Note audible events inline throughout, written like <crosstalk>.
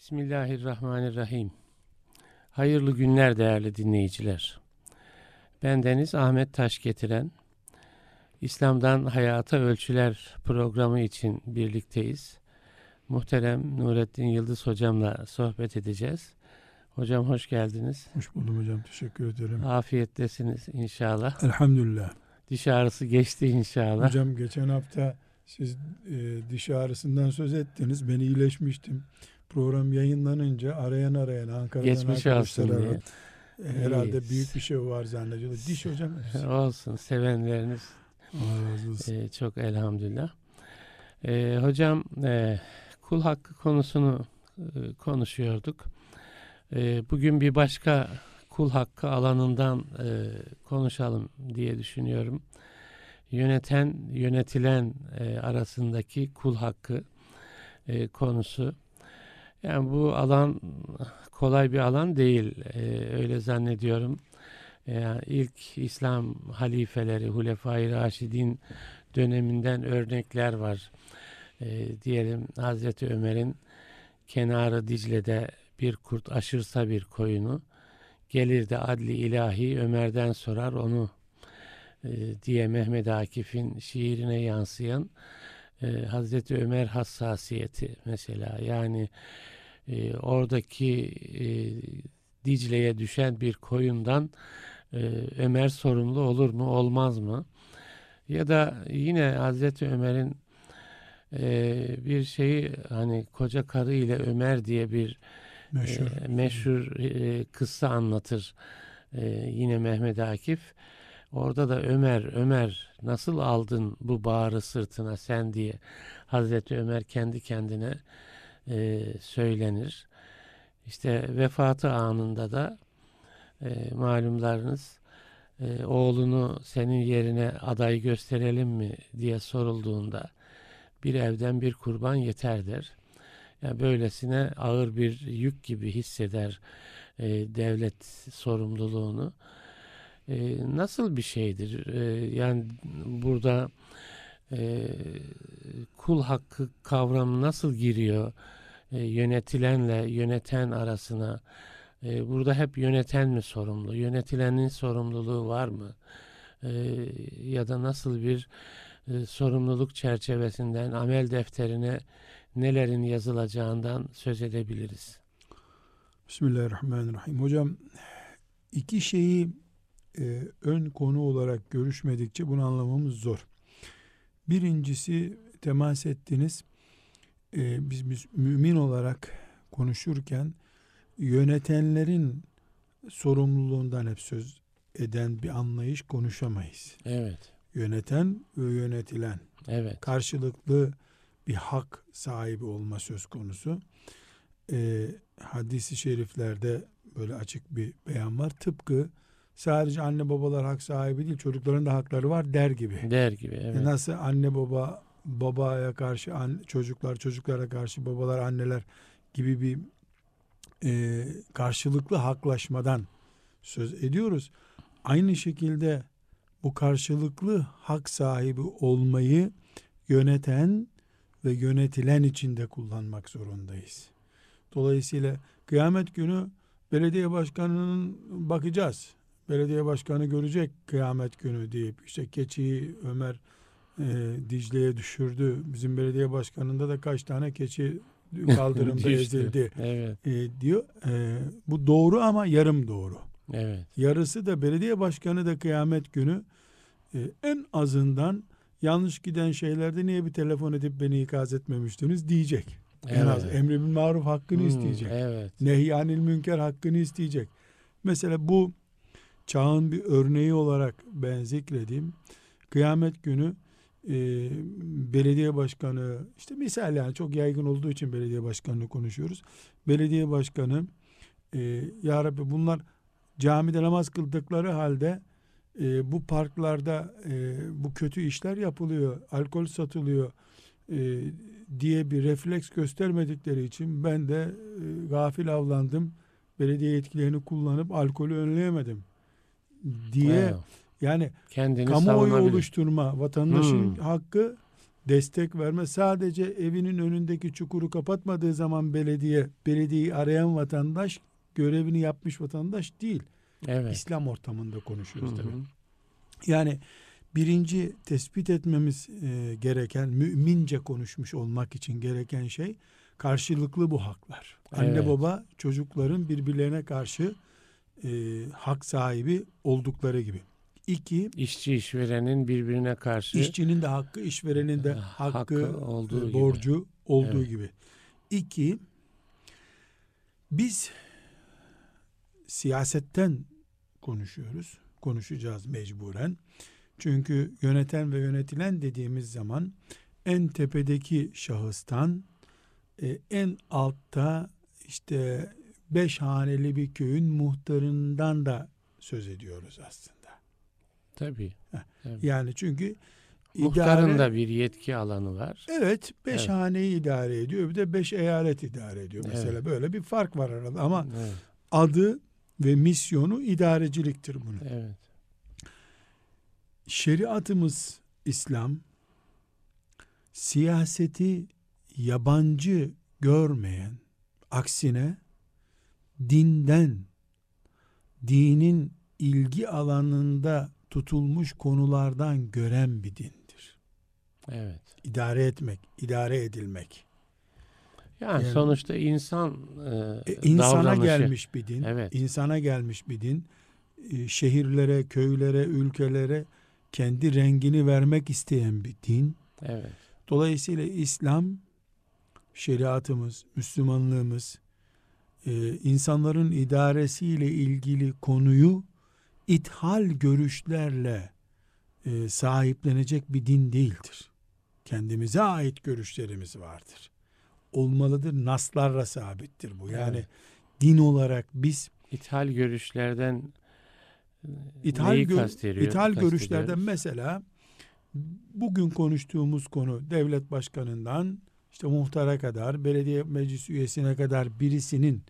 Bismillahirrahmanirrahim. Hayırlı günler değerli dinleyiciler. Ben Deniz Ahmet Taş getiren İslam'dan Hayata Ölçüler programı için birlikteyiz. Muhterem Nurettin Yıldız hocamla sohbet edeceğiz. Hocam hoş geldiniz. Hoş buldum hocam. Teşekkür ederim. Afiyettesiniz inşallah. Elhamdülillah. Diş ağrısı geçti inşallah. Hocam geçen hafta siz e, diş ağrısından söz ettiniz. Ben iyileşmiştim. Program yayınlanınca arayan arayan Ankara'dan Geçmiş arkadaşlar aradı. Herhalde İyiyiz. büyük bir şey var zannediyorlar. Diş hocam. <laughs> Olsun sevenleriniz Allah razı olsun. Ee, çok elhamdülillah. Ee, hocam e, kul hakkı konusunu e, konuşuyorduk. E, bugün bir başka kul hakkı alanından e, konuşalım diye düşünüyorum. Yöneten, yönetilen e, arasındaki kul hakkı e, konusu. Yani bu alan kolay bir alan değil. E, öyle zannediyorum. Yani ilk İslam halifeleri, Hulefai Raşidin döneminden örnekler var. E, diyelim Hazreti Ömer'in kenarı Dicle'de bir kurt aşırsa bir koyunu gelir de adli ilahi Ömer'den sorar onu e, diye Mehmet Akif'in şiirine yansıyan e, Hazreti Ömer hassasiyeti mesela yani e, oradaki e, Dicle'ye düşen bir koyundan e, Ömer sorumlu olur mu olmaz mı? Ya da yine Hazreti Ömer'in e, bir şeyi hani koca karı ile Ömer diye bir Meşhur. e, meşhur e, kıssa anlatır e, yine Mehmet Akif. Orada da Ömer, Ömer nasıl aldın bu bağrı sırtına sen diye Hazreti Ömer kendi kendine e, söylenir. İşte vefatı anında da e, malumlarınız e, oğlunu senin yerine aday gösterelim mi diye sorulduğunda bir evden bir kurban yeter der. Yani böylesine ağır bir yük gibi hisseder e, devlet sorumluluğunu. E, nasıl bir şeydir? E, yani burada e, kul hakkı kavramı nasıl giriyor? E, yönetilenle yöneten arasına e, burada hep yöneten mi sorumlu? Yönetilenin sorumluluğu var mı? E, ya da nasıl bir e, sorumluluk çerçevesinden amel defterine nelerin yazılacağından söz edebiliriz. Bismillahirrahmanirrahim. Hocam iki şeyi e, ön konu olarak görüşmedikçe bunu anlamamız zor. Birincisi temas ettiniz. E, biz, biz mümin olarak konuşurken yönetenlerin sorumluluğundan hep söz eden bir anlayış konuşamayız. Evet, Yöneten ve yönetilen evet, karşılıklı bir hak sahibi olma söz konusu. Ee, hadisi şeriflerde böyle açık bir beyan var. Tıpkı sadece anne babalar hak sahibi değil çocukların da hakları var der gibi. der gibi. E Evet, Nasıl anne baba babaya karşı an, çocuklar çocuklara karşı babalar anneler gibi bir e, karşılıklı haklaşmadan söz ediyoruz. Aynı şekilde bu karşılıklı hak sahibi olmayı yöneten ve yönetilen içinde kullanmak zorundayız. Dolayısıyla kıyamet günü belediye başkanının bakacağız. Belediye başkanı görecek kıyamet günü deyip işte keçiyi Ömer e, Dicle'ye düşürdü. Bizim belediye başkanında da kaç tane keçi <laughs> kaldırımda ezildi evet, e, diyor. E, bu doğru ama yarım doğru. evet, Yarısı da belediye başkanı da kıyamet günü e, en azından yanlış giden şeylerde niye bir telefon edip beni ikaz etmemiştiniz diyecek. En az Evet. emri bil maruf hakkını Hmm, isteyecek. Evet, Nehyanil münker hakkını isteyecek. Mesela bu çağın bir örneği olarak ben zikrediğim kıyamet günü e, belediye başkanı işte misal yani çok yaygın olduğu için belediye başkanını konuşuyoruz. Belediye başkanı e, ya Rabbi bunlar camide namaz kıldıkları halde e, bu parklarda e, bu kötü işler yapılıyor, alkol satılıyor e, diye bir refleks göstermedikleri için ben de e, gafil avlandım. Belediye yetkilerini kullanıp alkolü önleyemedim diye Evet. yani kendini kamuoyu oluşturma vatandaşın Hmm. hakkı destek verme sadece evinin önündeki çukuru kapatmadığı zaman belediye belediyeyi arayan vatandaş görevini yapmış vatandaş değil. Evet. İslam ortamında konuşuyoruz tabii. Yani birinci tespit etmemiz e, gereken mümince konuşmuş olmak için gereken şey karşılıklı bu haklar. Anne Evet. baba çocukların birbirlerine karşı e, hak sahibi oldukları gibi. İki, İşçi işverenin birbirine karşı işçinin de hakkı, işverenin de hakkı, Hakkı olduğu e, gibi. borcu olduğu Evet. gibi. İki, biz siyasetten konuşuyoruz. Konuşacağız mecburen. Çünkü yöneten ve yönetilen dediğimiz zaman en tepedeki şahıstan e, en altta işte beş haneli bir köyün muhtarından da söz ediyoruz aslında. tabii. Tabii. Yani çünkü Muhtarın idare- da bir yetki alanı var. Evet, beş Evet. haneyi idare ediyor. Bir de beş eyalet idare ediyor. Evet. Mesela böyle bir fark var arada ama Evet. adı ve misyonu idareciliktir bunun. evet. Şeriatımız İslam siyaseti yabancı görmeyen, aksine dinden, dinin ilgi alanında tutulmuş konulardan gören bir dindir. Evet. İdare etmek, idare edilmek. Yani, Yani- sonuçta insan e, E, insana davranışı. gelmiş bir din. Evet. İnsana gelmiş bir din. E, şehirlere, köylere, ülkelere kendi rengini vermek isteyen bir din. Evet. Dolayısıyla İslam şeriatımız, Müslümanlığımız e, insanların idaresiyle ilgili konuyu ithal görüşlerle e, sahiplenecek bir din değildir. Kendimize ait görüşlerimiz vardır. Olmalıdır. Naslarla sabittir bu. Yani Evet. din olarak biz İthal görüşlerden e, İthal, neyi gö- ithal görüşlerden mesela bugün konuştuğumuz konu devlet başkanından işte muhtara kadar belediye meclis üyesine kadar birisinin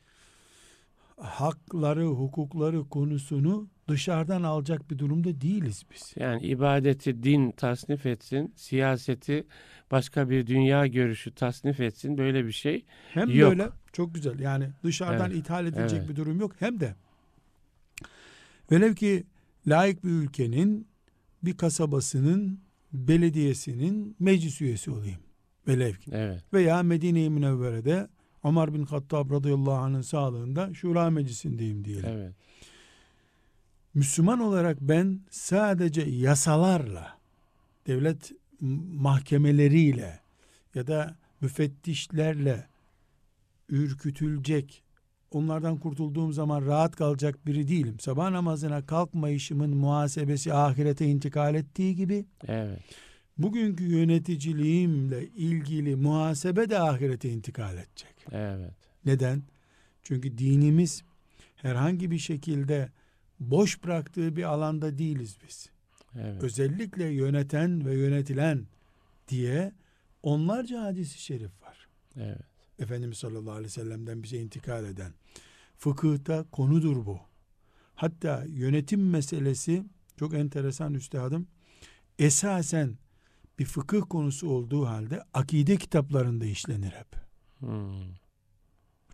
hakları hukukları konusunu dışarıdan alacak bir durumda değiliz biz. Yani ibadeti din tasnif etsin, siyaseti başka bir dünya görüşü tasnif etsin böyle bir şey. Hem Yok. böyle çok güzel yani dışarıdan Evet, ithal edilecek evet. bir durum yok hem de velev ki layık bir ülkenin bir kasabasının belediyesinin meclis üyesi olayım. Velev ki. Evet. Veya Medine-i Münevvere'de Ömer bin Hattab radıyallahu anh'ın sağlığında Şura Meclisi'ndeyim diyelim. Evet. Müslüman olarak ben sadece yasalarla, devlet mahkemeleriyle ya da müfettişlerle ürkütülecek, onlardan kurtulduğum zaman rahat kalacak biri değilim. Sabah namazına kalkmayışımın muhasebesi ahirete intikal ettiği gibi, Evet. Bugünkü yöneticiliğimle ilgili muhasebe de ahirete intikal edecek. Evet. Neden? Çünkü dinimiz herhangi bir şekilde boş bıraktığı bir alanda değiliz biz. Evet. Özellikle yöneten ve yönetilen diye onlarca hadisi şerif var. Evet. Efendimiz sallallahu aleyhi ve sellem'den bize intikal eden. Fıkıhta konudur bu. Hatta yönetim meselesi çok enteresan üstadım. Esasen bir fıkıh konusu olduğu halde akide kitaplarında işlenir hep. Hmm.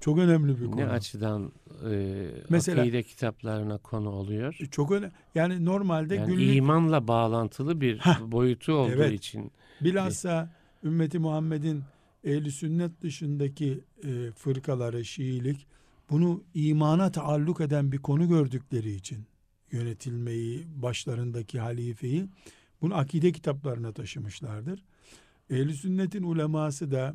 Çok önemli bir konu. Ne açıdan e, Mesela- akide kitaplarına konu oluyor? Çok önemli. Yani normalde Yani günlük imanla bağlantılı bir Hah, boyutu olduğu evet. için. bilhassa ümmeti Muhammed'in ehli sünnet dışındaki e, fırkaları Şiilik bunu imana taalluk eden bir konu gördükleri için yönetilmeyi başlarındaki halifeyi bunu akide kitaplarına taşımışlardır. Ehli sünnetin uleması da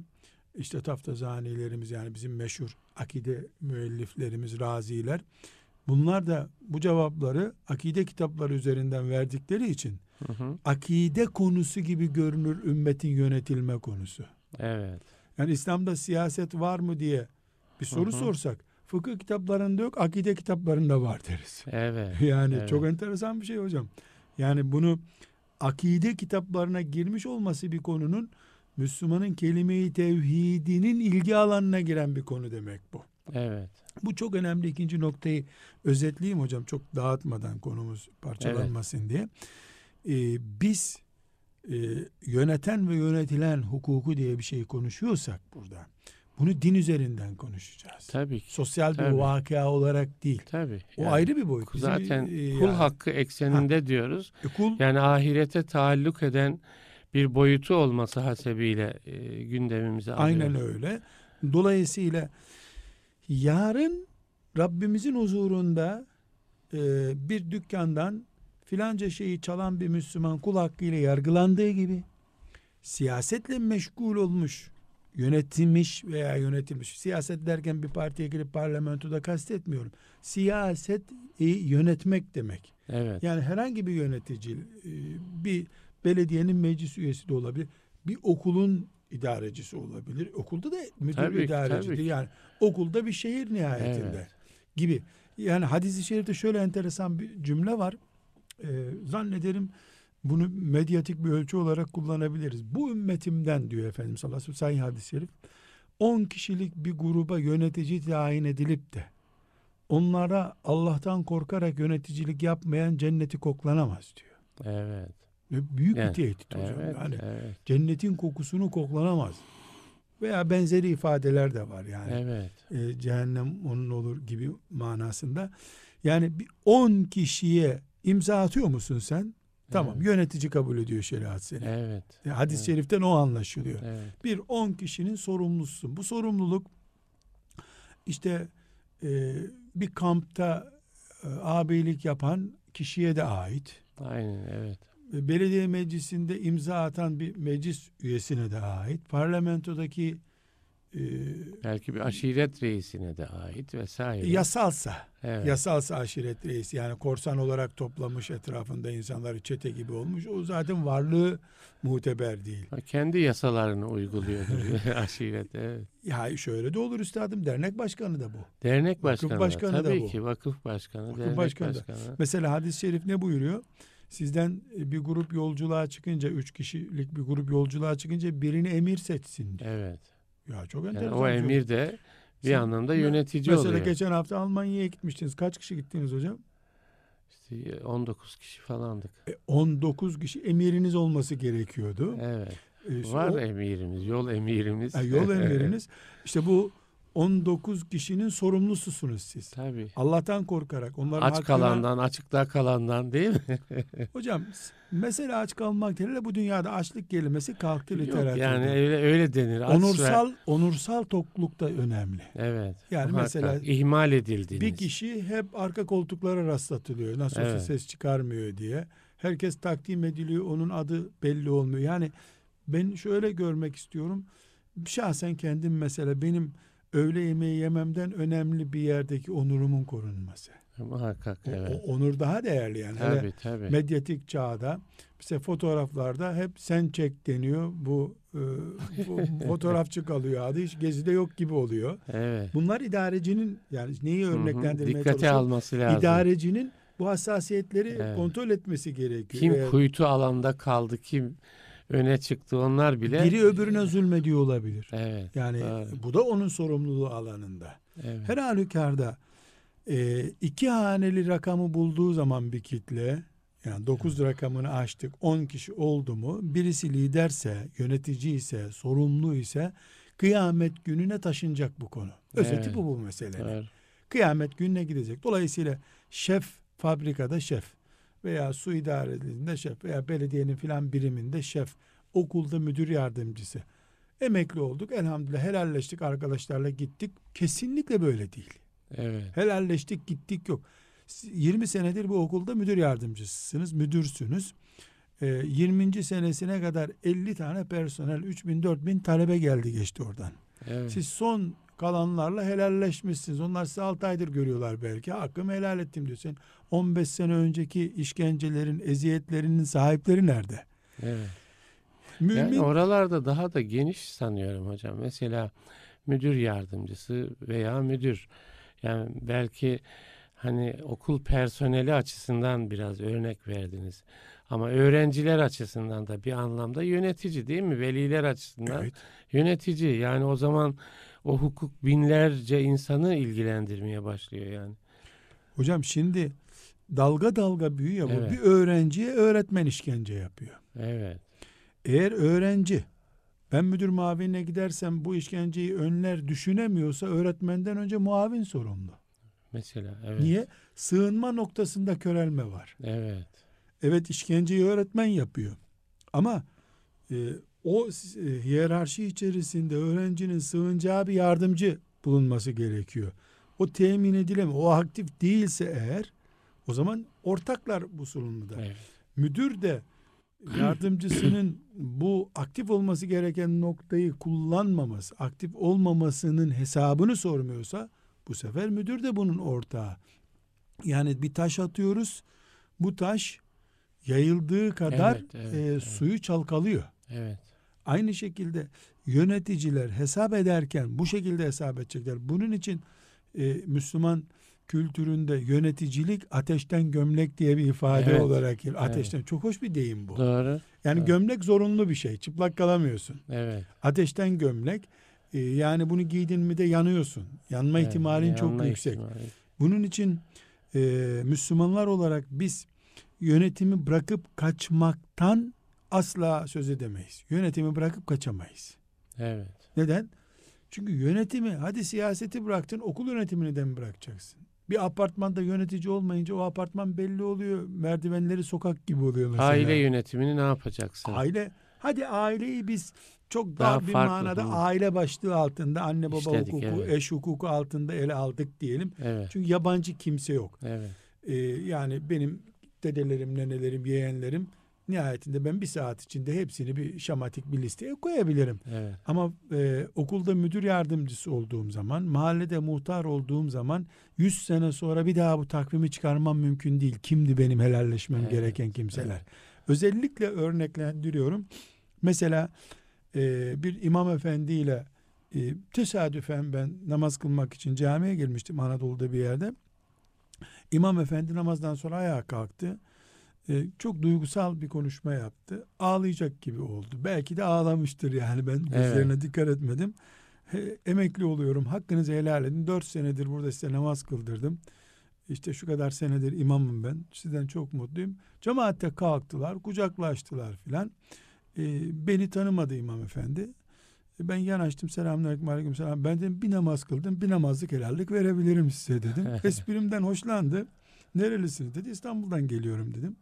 işte taftazanilerimiz yani bizim meşhur akide müelliflerimiz raziler bunlar da bu cevapları akide kitapları üzerinden verdikleri için Hı hı. akide konusu gibi görünür ümmetin yönetilme konusu. Evet. Yani İslam'da siyaset var mı diye bir soru Hı hı. sorsak fıkıh kitaplarında yok akide kitaplarında var deriz. Evet. <laughs> Yani Evet. çok enteresan bir şey hocam. Yani bunu akide kitaplarına girmiş olması bir konunun Müslümanın kelime-i tevhidinin ilgi alanına giren bir konu demek bu. Evet. Bu çok önemli ikinci noktayı özetleyeyim hocam çok dağıtmadan konumuz parçalanmasın diye. Ee, biz e, yöneten ve yönetilen hukuku diye bir şey konuşuyorsak burada bunu din üzerinden konuşacağız. Tabii ki. Sosyal bir Tabii. vakıa olarak değil. Tabii. O Yani ayrı bir boyut. Bizim, zaten e, kul yani- hakkı ekseninde diyoruz. E, kul Yani ahirete taalluk eden bir boyutu olması hasebiyle e, gündemimize alıyoruz. Aynen öyle. Dolayısıyla yarın Rabbimizin huzurunda e, bir dükkandan filanca şeyi çalan bir Müslüman kul hakkıyla yargılandığı gibi siyasetle meşgul olmuş, yönetilmiş veya yönetilmiş. Siyaset derken bir partiye girip parlamentoda kastetmiyorum. Siyaset e, yönetmek demek. Evet. Yani herhangi bir yönetici, e, bir belediyenin meclis üyesi de olabilir. Bir okulun idarecisi olabilir. Okulda da müdür Tabii idarecidir. tabii. Yani okulda bir şehir nihayetinde Evet. gibi. Yani hadis-i şerifte şöyle enteresan bir cümle var. E, zannederim bunu medyatik bir ölçü olarak kullanabiliriz. Bu ümmetimden diyor Efendimiz sallallahu aleyhi ve sellem sahih hadis-i şerif. 10 kişilik bir gruba yönetici tayin edilip de onlara Allah'tan korkarak yöneticilik yapmayan cenneti koklanamaz diyor. Evet. Ve büyük Yani, bir tehdit hocam. Evet. Yani Evet. cennetin kokusunu koklanamaz. Veya benzeri ifadeler de var yani. Evet. E, cehennem onun olur gibi manasında. Yani bir 10 kişiye imza atıyor musun sen? Tamam Evet. yönetici kabul ediyor şeriat seni. Evet. E, Hadis-i Evet. şeriften o anlaşılıyor. Evet. Bir 10 kişinin sorumlususun. Bu sorumluluk işte e, bir kampta e, ağabeylik yapan kişiye de ait. Aynen evet. E, Belediye meclisinde imza atan bir meclis üyesine de ait. Parlamentodaki e, Belki bir aşiret reisine de ait vesaire. yasalsa, evet. yasalsa aşiret reisi yani korsan olarak toplamış etrafında insanları çete gibi olmuş. O zaten varlığı muteber değil. Ha, Kendi yasalarını uyguluyordur <laughs> <laughs> aşiret. Evet. Ya şöyle de olur üstadım dernek başkanı da bu. Dernek Vakıf başkanı. başkanı da Tabii bu. ki vakıf başkanı, Vakıf dernek başkanı başkanı. da. Mesela hadis-i şerif ne buyuruyor? Sizden e, bir grup yolculuğa çıkınca, üç kişilik bir grup yolculuğa çıkınca birini emir seçsin. diyor. Evet. Ya çok Yani enteresan. o bir şey. emir de bir Sen- anlamda yönetici Mesela oluyor. geçen hafta Almanya'ya gitmiştiniz. Kaç kişi gittiniz hocam? İşte 19 kişi falandık. E, 19 kişi emiriniz olması gerekiyordu. Evet. E, işte Var o- emirimiz, yol emirimiz. Ha, yol <laughs> emiriniz. İşte bu 19 kişinin sorumlususunuz siz. Tabii. Allah'tan korkarak onların Aç hakkına- kalandan, açıkta kalandan değil mi? <laughs> Hocam mesela aç kalmak değil de bu dünyada açlık kelimesi kalktı Yok, literatürde. yani öyle öyle denir. Aç ve- onursal onursal tokluk da önemli. Evet. Yani muhakkak. mesela ihmal edildiniz. Bir kişi hep arka koltuklara rastlatılıyor. Nasıl olsa Evet. ses çıkarmıyor diye. Herkes takdim ediliyor. Onun adı belli olmuyor. Yani ben şöyle görmek istiyorum. Şahsen kendim mesela benim öğle yemeği yememden önemli bir yerdeki onurumun korunması. Muhakkak O- evet. O, onur daha değerli yani. Hele Tabii tabii. medyatik çağda mesela fotoğraflarda hep sen çek deniyor. Bu, e, bu <laughs> fotoğrafçı kalıyor adı hiç gezide yok gibi oluyor. evet. Bunlar idarecinin yani neyi örneklendirmeye Dikkate çalışıyor? alması lazım. İdarecinin bu hassasiyetleri Evet. kontrol etmesi gerekiyor. Kim Eğer kuytu alanda kaldı, kim öne çıktı onlar bile. biri öbürüne zulmediyor olabilir. Evet. Yani doğru. bu da onun sorumluluğu alanında. evet. Her halükarda e, iki haneli rakamı bulduğu zaman bir kitle yani 9 rakamını aştık 10 kişi oldu mu birisi liderse yönetici ise sorumlu ise kıyamet gününe taşınacak bu konu. Özeti Evet. bu bu meselenin. Doğru. Kıyamet gününe gidecek. Dolayısıyla şef fabrikada şef veya su idarelerinde şef veya belediyenin filan biriminde şef, okulda müdür yardımcısı. Emekli olduk elhamdülillah helalleştik arkadaşlarla gittik. Kesinlikle böyle değil. Evet. Helalleştik gittik yok. 20 senedir bu okulda müdür yardımcısınız, müdürsünüz. Ee, 20. senesine kadar 50 tane personel, 3000 4000 talebe geldi geçti oradan. Evet. Siz son kalanlarla helalleşmişsiniz. Onlar sizi 6 aydır görüyorlar belki. Hakkımı helal ettim diyorsun. 15 sene önceki işkencelerin, eziyetlerinin sahipleri nerede? evet. Mümin Yani oralarda daha da geniş sanıyorum hocam. Mesela müdür yardımcısı veya müdür. Yani belki hani okul personeli açısından biraz örnek verdiniz. Ama öğrenciler açısından da bir anlamda yönetici değil mi? Veliler açısından Evet. yönetici. Yani o zaman o hukuk binlerce insanı ilgilendirmeye başlıyor yani. Hocam şimdi dalga dalga büyüyor bu. Evet. Bir öğrenciye öğretmen işkence yapıyor. Evet. Eğer öğrenci ben müdür muavinine gidersem bu işkenceyi önler düşünemiyorsa öğretmenden önce muavin sorumlu. Mesela evet. Niye? Sığınma noktasında körelme var. Evet. Evet işkenceyi öğretmen yapıyor. Ama e, o e, hiyerarşi içerisinde öğrencinin sığınacağı bir yardımcı bulunması gerekiyor. O temin edilemiyor. O aktif değilse eğer o zaman ortaklar bu sorumluda. Evet. Müdür de yardımcısının bu aktif olması gereken noktayı kullanmaması, aktif olmamasının hesabını sormuyorsa bu sefer müdür de bunun ortağı. Yani bir taş atıyoruz. Bu taş yayıldığı kadar Evet, evet, e, evet. suyu çalkalıyor. Evet. Aynı şekilde yöneticiler hesap ederken bu şekilde hesap edecekler. Bunun için e, Müslüman kültüründe yöneticilik ateşten gömlek diye bir ifade Evet, olarak geliyor. Ateşten çok hoş bir deyim bu. Doğru. Yani Evet. gömlek zorunlu bir şey. Çıplak kalamıyorsun. Evet. Ateşten gömlek e, yani bunu giydin mi de yanıyorsun. Yanma Evet, ihtimalin çok yanma yüksek. ihtimali. Bunun için e, Müslümanlar olarak biz yönetimi bırakıp kaçmaktan asla söz edemeyiz. Yönetimi bırakıp kaçamayız. Evet. Neden? Çünkü yönetimi hadi siyaseti bıraktın okul yönetimini de mi bırakacaksın? Bir apartmanda yönetici olmayınca o apartman belli oluyor. Merdivenleri sokak gibi oluyor mesela. Aile yönetimini ne yapacaksın? Aile hadi aileyi biz çok Daha dar bir farklı, manada aile başlığı altında anne baba İşledik, hukuku, evet. eş hukuku altında ele aldık diyelim. Evet. Çünkü yabancı kimse yok. Evet. Ee, yani benim dedelerim, nenelerim, yeğenlerim nihayetinde ben bir saat içinde hepsini bir şamatik bir listeye koyabilirim. Evet. Ama e, okulda müdür yardımcısı olduğum zaman, mahallede muhtar olduğum zaman 100 sene sonra bir daha bu takvimi çıkarmam mümkün değil. Kimdi benim helalleşmem Evet, gereken kimseler? evet. Özellikle örneklendiriyorum. Mesela e, bir imam efendiyle e, tesadüfen ben namaz kılmak için camiye girmiştim Anadolu'da bir yerde. İmam efendi namazdan sonra ayağa kalktı. E, çok duygusal bir konuşma yaptı. Ağlayacak gibi oldu. Belki de ağlamıştır yani ben gözlerine dikkat etmedim. Emekli oluyorum. Hakkınızı helal edin. Dört senedir burada size namaz kıldırdım. İşte şu kadar senedir imamım ben. Sizden çok mutluyum. Cemaatte kalktılar, kucaklaştılar filan. E, beni tanımadı imam efendi. E, ben yanaştım. Selamünaleyküm, aleyküm selam. Ben dedim bir namaz kıldım. Bir namazlık helallik verebilirim size dedim. <laughs> Esprimden hoşlandı. Nerelisiniz dedi. İstanbul'dan geliyorum dedim.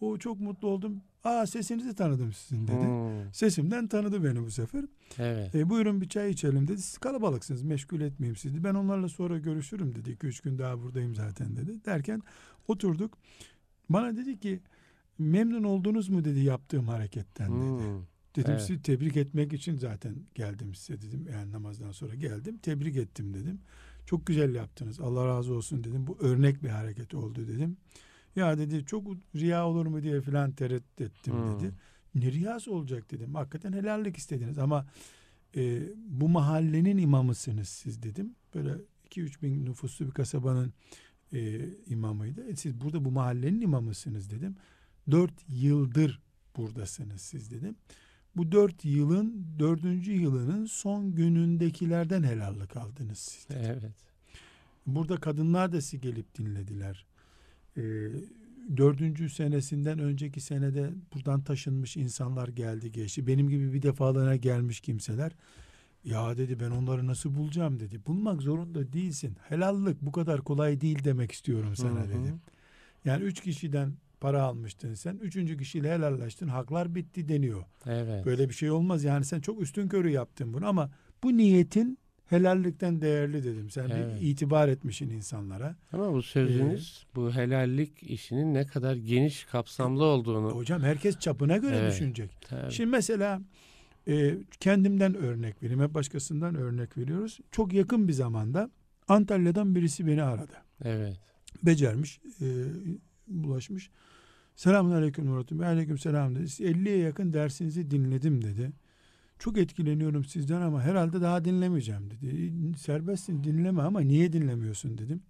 O çok mutlu oldum. Aa sesinizi tanıdım sizin dedi. Hmm, Sesimden tanıdı beni bu sefer. Evet. E, buyurun bir çay içelim dedi. Siz kalabalıksınız meşgul etmeyeyim sizi. Ben onlarla sonra görüşürüm dedi. 2-3 gün daha buradayım zaten dedi. Derken oturduk. Bana dedi ki memnun oldunuz mu dedi yaptığım hareketten dedi. Hmm, Dedim Evet. sizi tebrik etmek için zaten geldim size dedim. Yani namazdan sonra geldim. Tebrik ettim dedim. Çok güzel yaptınız. Allah razı olsun dedim. Bu örnek bir hareket oldu dedim. Ya dedi çok riya olur mu diye filan tereddüt ettim Hmm. dedi. Ne riyası olacak dedim. Hakikaten helallik istediniz ama e, bu mahallenin imamısınız siz dedim. Böyle 2-3 bin nüfuslu bir kasabanın e, imamıydı. E, siz burada bu mahallenin imamısınız dedim. 4 yıldır buradasınız siz dedim. Bu dört yılın dördüncü yılının son günündekilerden helallik aldınız siz. dedim. Evet. Burada kadınlar da sizi gelip dinlediler. Ee, dördüncü senesinden önceki senede buradan taşınmış insanlar geldi geçti. Benim gibi bir defalığına gelmiş kimseler. Ya dedi ben onları nasıl bulacağım dedi. Bulmak zorunda değilsin. Helallik bu kadar kolay değil demek istiyorum sana Hı hı. dedim. Yani üç kişiden para almıştın sen. Üçüncü kişiyle helallaştın. Haklar bitti deniyor. Evet. Böyle bir şey olmaz. Yani sen çok üstün körü yaptın bunu ama bu niyetin helallikten değerli dedim. Sen Evet. bir itibar etmişsin insanlara. Ama bu sözünüz bu helallik işinin ne kadar geniş kapsamlı olduğunu Hocam herkes çapına göre Evet. düşünecek. tabii. Şimdi mesela e, kendimden örnek vereyim. Hep başkasından örnek veriyoruz. Çok yakın bir zamanda Antalya'dan birisi beni aradı. evet. Becermiş, e, bulaşmış. Selamun aleyküm Murat'ım. Aleyküm selam dedi. 50'ye yakın dersinizi dinledim dedi. Çok etkileniyorum sizden ama herhalde daha dinlemeyeceğim dedi. Serbestsin dinleme ama niye dinlemiyorsun dedim.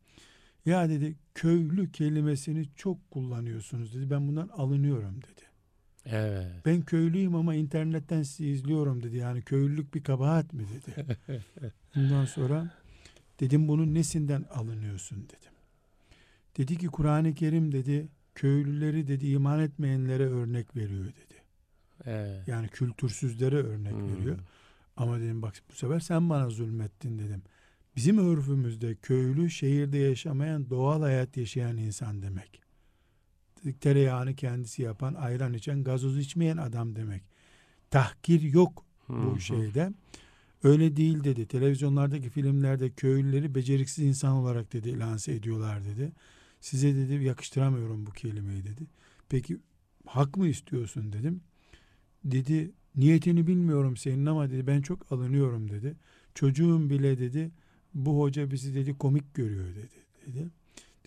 Ya dedi köylü kelimesini çok kullanıyorsunuz dedi. Ben bundan alınıyorum dedi. Evet. Ben köylüyüm ama internetten sizi izliyorum dedi. Yani köylülük bir kabahat mi dedi. <laughs> Bundan sonra dedim bunun nesinden alınıyorsun dedim. Dedi ki Kur'an-ı Kerim dedi köylüleri dedi iman etmeyenlere örnek veriyor dedi. Evet. Yani kültürsüzlere örnek Hmm. veriyor. Ama dedim bak bu sefer sen bana zulmettin dedim. Bizim örfümüzde köylü şehirde yaşamayan doğal hayat yaşayan insan demek. Tereyağını kendisi yapan, ayran içen, gazoz içmeyen adam demek. Tahkir yok Hı bu şeyde. Öyle değil dedi. Televizyonlardaki filmlerde köylüleri beceriksiz insan olarak dedi lanse ediyorlar dedi. Size dedi yakıştıramıyorum bu kelimeyi dedi. Peki hak mı istiyorsun dedim. Dedi niyetini bilmiyorum senin ama dedi ben çok alınıyorum dedi. Çocuğum bile dedi bu hoca bizi dedi komik görüyor dedi. dedi.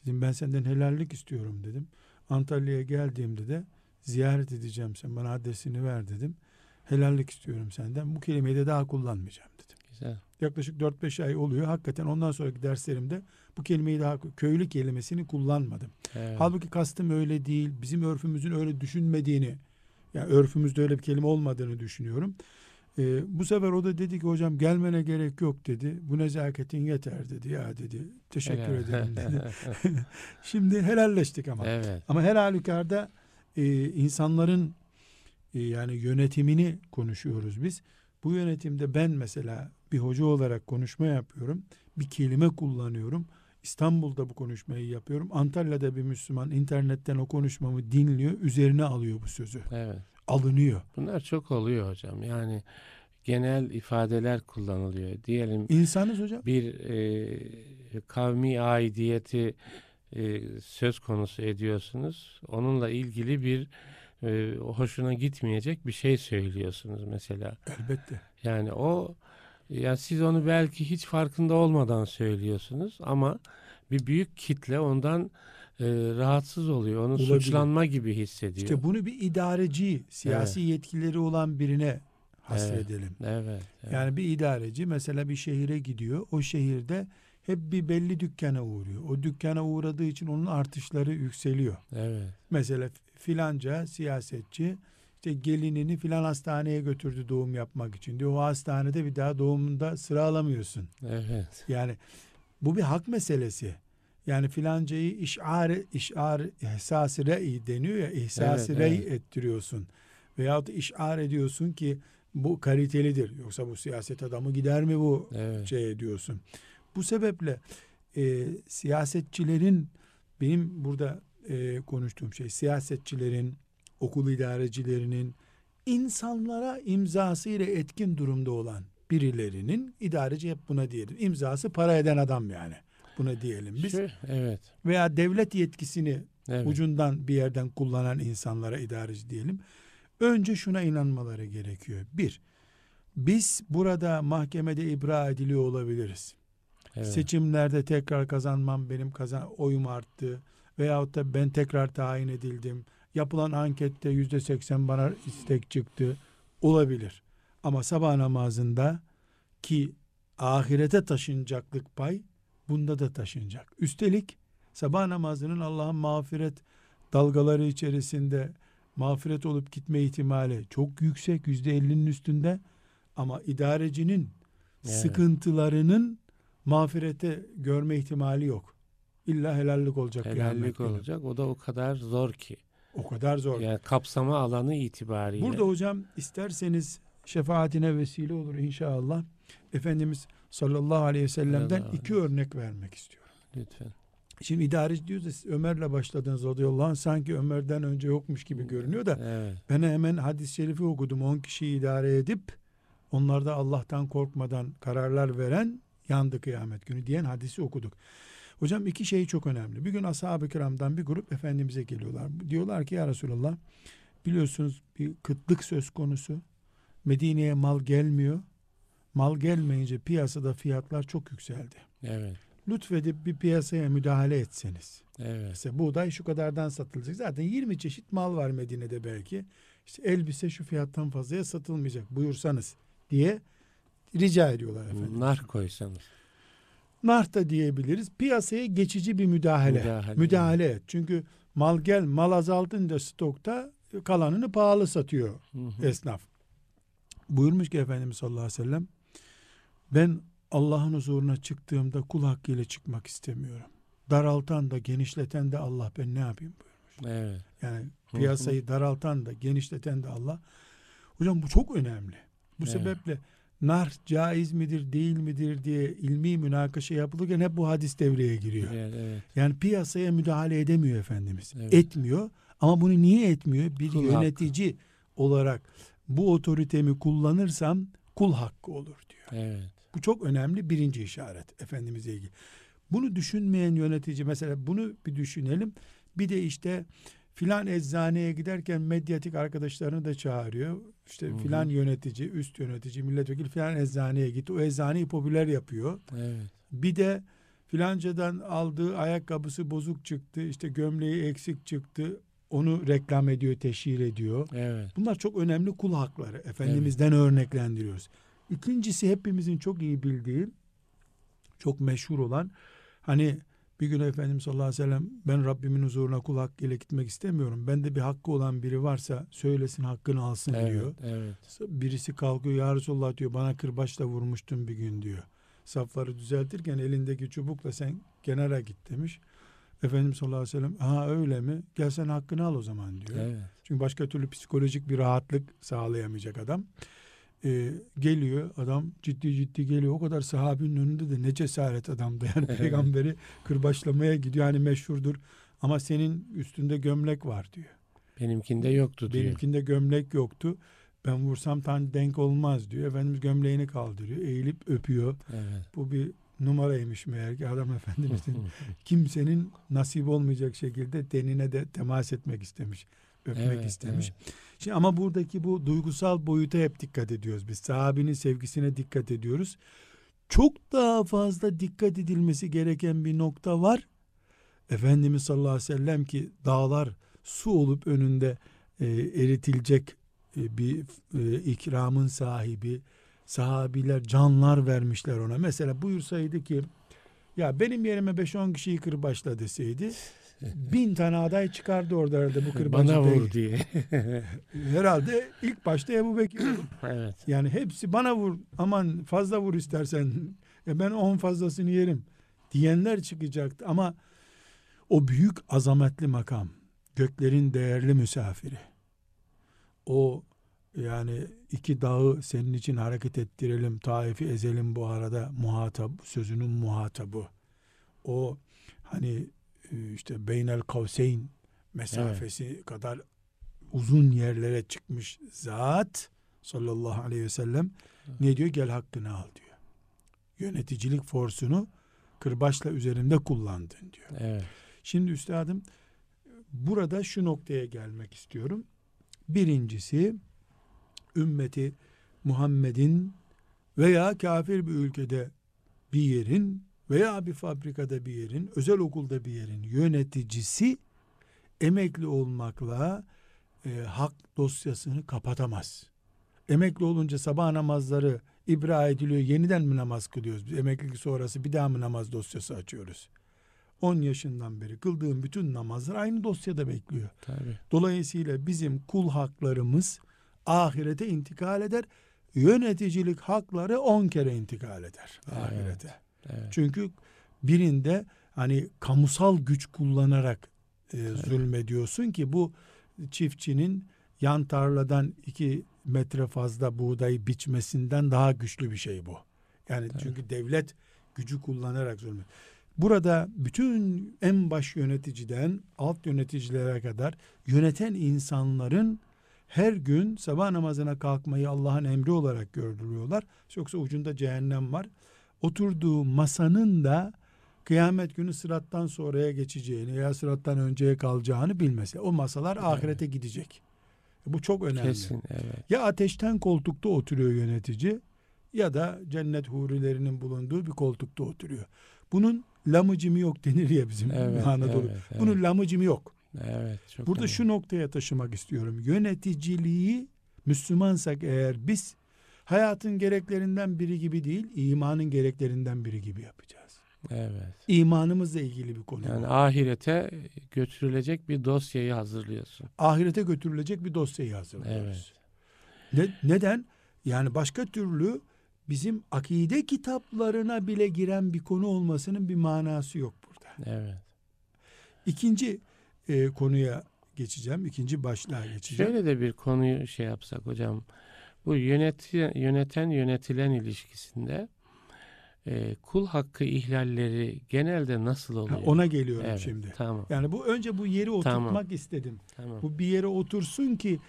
Dedim ben senden helallik istiyorum dedim. Antalya'ya geldiğimde de ziyaret edeceğim sen bana adresini ver dedim. Helallik istiyorum senden. Bu kelimeyi de daha kullanmayacağım Güzel. Yaklaşık 4-5 ay oluyor. Hakikaten ondan sonraki derslerimde bu kelimeyi daha köylü kelimesini kullanmadım. Evet. Halbuki kastım öyle değil. Bizim örfümüzün öyle düşünmediğini, yani örfümüzde öyle bir kelime olmadığını düşünüyorum. Ee, bu sefer o da dedi ki hocam gelmene gerek yok dedi. Bu nezaketin yeter dedi ya dedi. Teşekkür Helal. ederim dedi. <laughs> <laughs> Şimdi helalleştik ama. evet. Ama her halükarda e, insanların e, yani yönetimini konuşuyoruz biz. Bu yönetimde ben mesela bir hoca olarak konuşma yapıyorum. Bir kelime kullanıyorum. İstanbul'da bu konuşmayı yapıyorum. Antalya'da bir Müslüman internetten o konuşmamı dinliyor. Üzerine alıyor bu sözü. Evet. Alınıyor. Bunlar çok oluyor hocam. Yani genel ifadeler kullanılıyor. Diyelim İnsanız hocam. bir e, kavmi aidiyeti e, söz konusu ediyorsunuz. Onunla ilgili bir e, hoşuna gitmeyecek bir şey söylüyorsunuz mesela. Elbette. Yani o ya siz onu belki hiç farkında olmadan söylüyorsunuz ama bir büyük kitle ondan e, rahatsız oluyor. Onu Olabilir. suçlanma gibi hissediyor. İşte bunu bir idareci, siyasi yetkileri olan birine hasredelim. evet, evet. Yani bir idareci mesela bir şehire gidiyor. O şehirde hep bir belli dükkana uğruyor. O dükkana uğradığı için onun artışları yükseliyor. evet. Mesela filanca siyasetçi işte gelinini filan hastaneye götürdü doğum yapmak için diyor. O hastanede bir daha doğumunda sıra alamıyorsun. Evet. Yani bu bir hak meselesi. Yani filancayı işar, işar ihsas re'i deniyor ya ihsas Evet, re'i evet. ettiriyorsun. Veyahut işar ediyorsun ki bu kalitelidir. Yoksa bu siyaset adamı gider mi bu Evet. şey ediyorsun. Bu sebeple e, siyasetçilerin benim burada e, konuştuğum şey siyasetçilerin, okul idarecilerinin insanlara imzası ile etkin durumda olan birilerinin idareci hep buna diyelim. İmzası para eden adam yani. Buna diyelim biz. Şu- evet. Veya devlet yetkisini Evet. ucundan bir yerden kullanan insanlara idareci diyelim. Önce şuna inanmaları gerekiyor. Bir, biz burada mahkemede ibra ediliyor olabiliriz. evet. Seçimlerde tekrar kazanmam benim kazan oyum arttı veyahut da ben tekrar tayin edildim. Yapılan ankette yüzde seksen bana istek çıktı. Olabilir. Ama sabah namazında ki ahirete taşınacaklık pay bunda da taşınacak. Üstelik sabah namazının Allah'ın mağfiret dalgaları içerisinde mağfiret olup gitme ihtimali çok yüksek yüzde ellinin üstünde ama idarecinin Evet. sıkıntılarının mağfirete görme ihtimali yok. İlla helallik olacak. Helallik günü. olacak. O da o kadar zor ki. O kadar zor. Yani kapsama alanı itibariyle. Burada hocam isterseniz şefaatine vesile olur inşallah. Efendimiz sallallahu aleyhi ve sellem'den Sallallahu iki aleyhi örnek vermek istiyorum. Lütfen. Şimdi idareci diyoruz da siz Ömer'le başladınız radıyallahu anh sanki Ömer'den önce yokmuş gibi görünüyor da Evet. ben hemen hadis-i şerifi okudum. 10 kişiyi idare edip onlarda Allah'tan korkmadan kararlar veren yandı kıyamet günü diyen hadisi okuduk. Hocam iki şey çok önemli. Bir gün ashab-ı kiramdan bir grup Efendimiz'e geliyorlar. Diyorlar ki ya Resulallah biliyorsunuz bir kıtlık söz konusu. Medine'ye mal gelmiyor. Mal gelmeyince piyasada fiyatlar çok yükseldi. Evet. Lütfedip bir piyasaya müdahale etseniz. Evet. Mesela buğday şu kadardan satılacak. Zaten 20 çeşit mal var Medine'de belki. İşte elbise şu fiyattan fazlaya satılmayacak buyursanız diye rica ediyorlar efendim. Nar koysanız. Nar da diyebiliriz. Piyasaya geçici bir müdahale. Müdahale. Müdahale et. Çünkü mal gel mal azaltınca stokta kalanını pahalı satıyor Hı hı. esnaf. Buyurmuş ki Efendimiz sallallahu aleyhi ve sellem ben Allah'ın huzuruna çıktığımda kul hakkıyla çıkmak istemiyorum. Daraltan da genişleten de Allah ben ne yapayım buyurmuş. Evet. Yani piyasayı daraltan da genişleten de Allah. Hocam bu çok önemli. Bu Evet. sebeple nar caiz midir değil midir diye ilmi münakaşa yapılırken hep bu hadis devreye giriyor. Evet, evet. Yani piyasaya müdahale edemiyor Efendimiz. Evet. Etmiyor ama bunu niye etmiyor? Bir Kul yönetici olarak bu otoritemi kullanırsam kul hakkı olur diyor. Evet. Bu çok önemli birinci işaret Efendimiz'e ilgili. Bunu düşünmeyen yönetici mesela bunu bir düşünelim. Bir de işte filan eczaneye giderken medyatik arkadaşlarını da çağırıyor. İşte Hı hı. filan yönetici, üst yönetici, milletvekili filan eczaneye gitti. O eczaneyi popüler yapıyor. Evet. Bir de filancadan aldığı ayakkabısı bozuk çıktı. işte gömleği eksik çıktı. Onu reklam ediyor, teşhir ediyor. Evet. Bunlar çok önemli kul hakları. Efendimiz'den örneklendiriyoruz. İkincisi hepimizin çok iyi bildiği, çok meşhur olan hani bir gün Efendimiz sallallahu aleyhi ve sellem ben Rabbimin huzuruna kul hakkıyla gitmek istemiyorum. Bende bir hakkı olan biri varsa söylesin hakkını alsın diyor. Evet. Evet. Birisi kalkıyor ya Resulullah diyor bana kırbaçla vurmuştun bir gün diyor. Safları düzeltirken elindeki çubukla sen kenara git demiş. Efendimiz sallallahu aleyhi ve sellem ha öyle mi? Gel sen hakkını al o zaman diyor. Evet. Çünkü başka türlü psikolojik bir rahatlık sağlayamayacak adam. Ee, geliyor adam ciddi ciddi geliyor. O kadar sahabinin önünde de ne cesaret adamdı. Yani peygamberi kırbaçlamaya gidiyor. Hani meşhurdur. Ama senin üstünde gömlek var diyor. Benimkinde yoktu diyor. Benimkinde gömlek yoktu. Ben vursam tam denk olmaz diyor. Efendimiz gömleğini kaldırıyor. Eğilip öpüyor. Evet. Bu bir numaraymış meğer ki adam efendimizin <laughs> kimsenin nasip olmayacak şekilde denine de temas etmek istemiş. Öpmek Evet, istemiş. Şimdi ama buradaki bu duygusal boyuta hep dikkat ediyoruz biz. Sahabinin sevgisine dikkat ediyoruz. Çok daha fazla dikkat edilmesi gereken bir nokta var. Efendimiz sallallahu aleyhi ve sellem ki dağlar su olup önünde e, eritilecek e, bir e, ikramın sahibi. Sahabiler canlar vermişler ona. Mesela buyursaydı ki ya benim yerime 5-10 kişiyi kırbaçla deseydi bin tane aday çıkardı orada herhalde bu kırbacı Bana vur diye. <laughs> Herhalde ilk başta Ebu Bekir. evet. yani hepsi bana vur aman fazla vur istersen e ben on fazlasını yerim diyenler çıkacaktı ama o büyük azametli makam göklerin değerli misafiri o yani iki dağı senin için hareket ettirelim Taif'i ezelim bu arada muhatap sözünün muhatabı o hani işte beynel kavseyn mesafesi kadar uzun yerlere çıkmış zat sallallahu aleyhi ve sellem ne diyor gel hakkını al diyor. Yöneticilik forsunu kırbaçla üzerinde kullandın diyor. Evet. Şimdi üstadım burada şu noktaya gelmek istiyorum. Birincisi ümmeti Muhammed'in veya kafir bir ülkede bir yerin veya bir fabrikada bir yerin, özel okulda bir yerin yöneticisi emekli olmakla e, hak dosyasını kapatamaz. Emekli olunca sabah namazları ibra ediliyor. Yeniden mi namaz kılıyoruz? Biz emeklilik sonrası bir daha mı namaz dosyası açıyoruz? 10 yaşından beri kıldığım bütün namazlar aynı dosyada bekliyor. Tabii. Dolayısıyla bizim kul haklarımız ahirete intikal eder. Yöneticilik hakları 10 kere intikal eder ahirete. Evet. Çünkü birinde hani kamusal güç kullanarak e, zulmediyorsun ki bu çiftçinin yan tarladan iki metre fazla buğdayı biçmesinden daha güçlü bir şey bu. Yani Tabii. çünkü devlet gücü kullanarak zulmediyor. Burada bütün en baş yöneticiden alt yöneticilere kadar yöneten insanların her gün sabah namazına kalkmayı Allah'ın emri olarak gördürüyorlar. Yoksa ucunda cehennem var. Oturduğu masanın da kıyamet günü sırattan sonraya geçeceğini ya sırattan önceye kalacağını bilmesi. O masalar ahirete gidecek. Bu çok önemli. Kesin. Evet. Ya ateşten koltukta oturuyor yönetici ya da cennet hurilerinin bulunduğu bir koltukta oturuyor. Bunun lamıcımı yok denir ya bizim Evet. Anadolu. Evet. Evet. Bunun lamıcımı yok. evet. Çok Burada önemli. şu noktaya taşımak istiyorum. Yöneticiliği Müslümansak eğer biz hayatın gereklerinden biri gibi değil, imanın gereklerinden biri gibi yapacağız. Evet. İmanımızla ilgili bir konu. Yani bu. ahirete götürülecek bir dosyayı hazırlıyorsun. Ahirete götürülecek bir dosyayı hazırlıyoruz. Ne, neden? Yani başka türlü bizim akide kitaplarına bile giren bir konu olmasının bir manası yok burada. Evet. İkinci e, konuya geçeceğim. ikinci başlığa geçeceğim. Şöyle de bir konuyu şey yapsak hocam. Bu yöneti, yöneten yönetilen ilişkisinde e, kul hakkı ihlalleri genelde nasıl oluyor? Ha, ona geliyorum Evet, şimdi. Tamam. Yani bu önce bu yeri oturtmak Tamam. istedim. Tamam. Bu bir yere otursun ki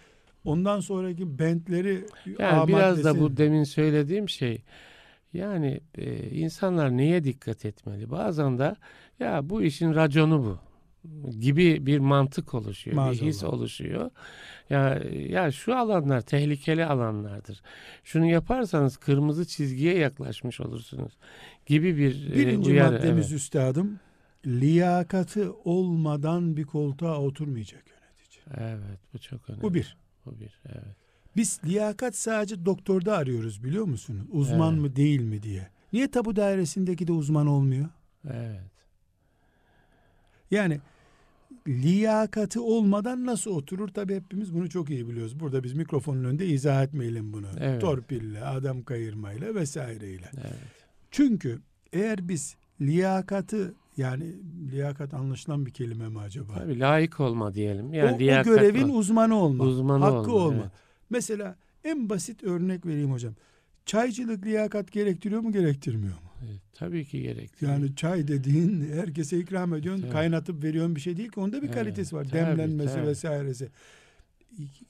ondan sonraki bentleri Yani biraz da bu demin söylediğim şey yani e, insanlar neye dikkat etmeli? Bazen de ya bu işin raconu bu gibi bir mantık oluşuyor, bir his Maazallah. oluşuyor. Ya ya şu alanlar tehlikeli alanlardır. Şunu yaparsanız kırmızı çizgiye yaklaşmış olursunuz gibi bir e, Birinci uyarı. maddemiz evet. üstadım liyakatı olmadan bir koltuğa oturmayacak yönetici. Evet, bu çok önemli. Bu bir. Bu bir. Evet. Biz liyakat sadece doktorda arıyoruz biliyor musunuz? Uzman Evet. mı değil mi diye. Niye tabu dairesindeki de uzman olmuyor? Evet. Yani liyakati olmadan nasıl oturur? Tabii hepimiz bunu çok iyi biliyoruz. Burada biz mikrofonun önünde izah etmeyelim bunu. Evet. Torpille, adam kayırmayla vesaireyle. Evet. Çünkü eğer biz liyakatı yani liyakat anlaşılan bir kelime mi acaba? Tabii layık olma diyelim. Yani o, o görevin var. uzmanı olma. uzmanı hakkı olma. olma. evet. Mesela en basit örnek vereyim hocam. Çaycılık liyakat gerektiriyor mu gerektirmiyor mu? Evet, tabii ki gerektiriyor. Yani çay dediğin herkese ikram ediyorsun, Tabii. kaynatıp veriyorsun bir şey değil ki. Onda bir Evet, kalitesi var. tabii, Demlenmesi tabii. vesairesi.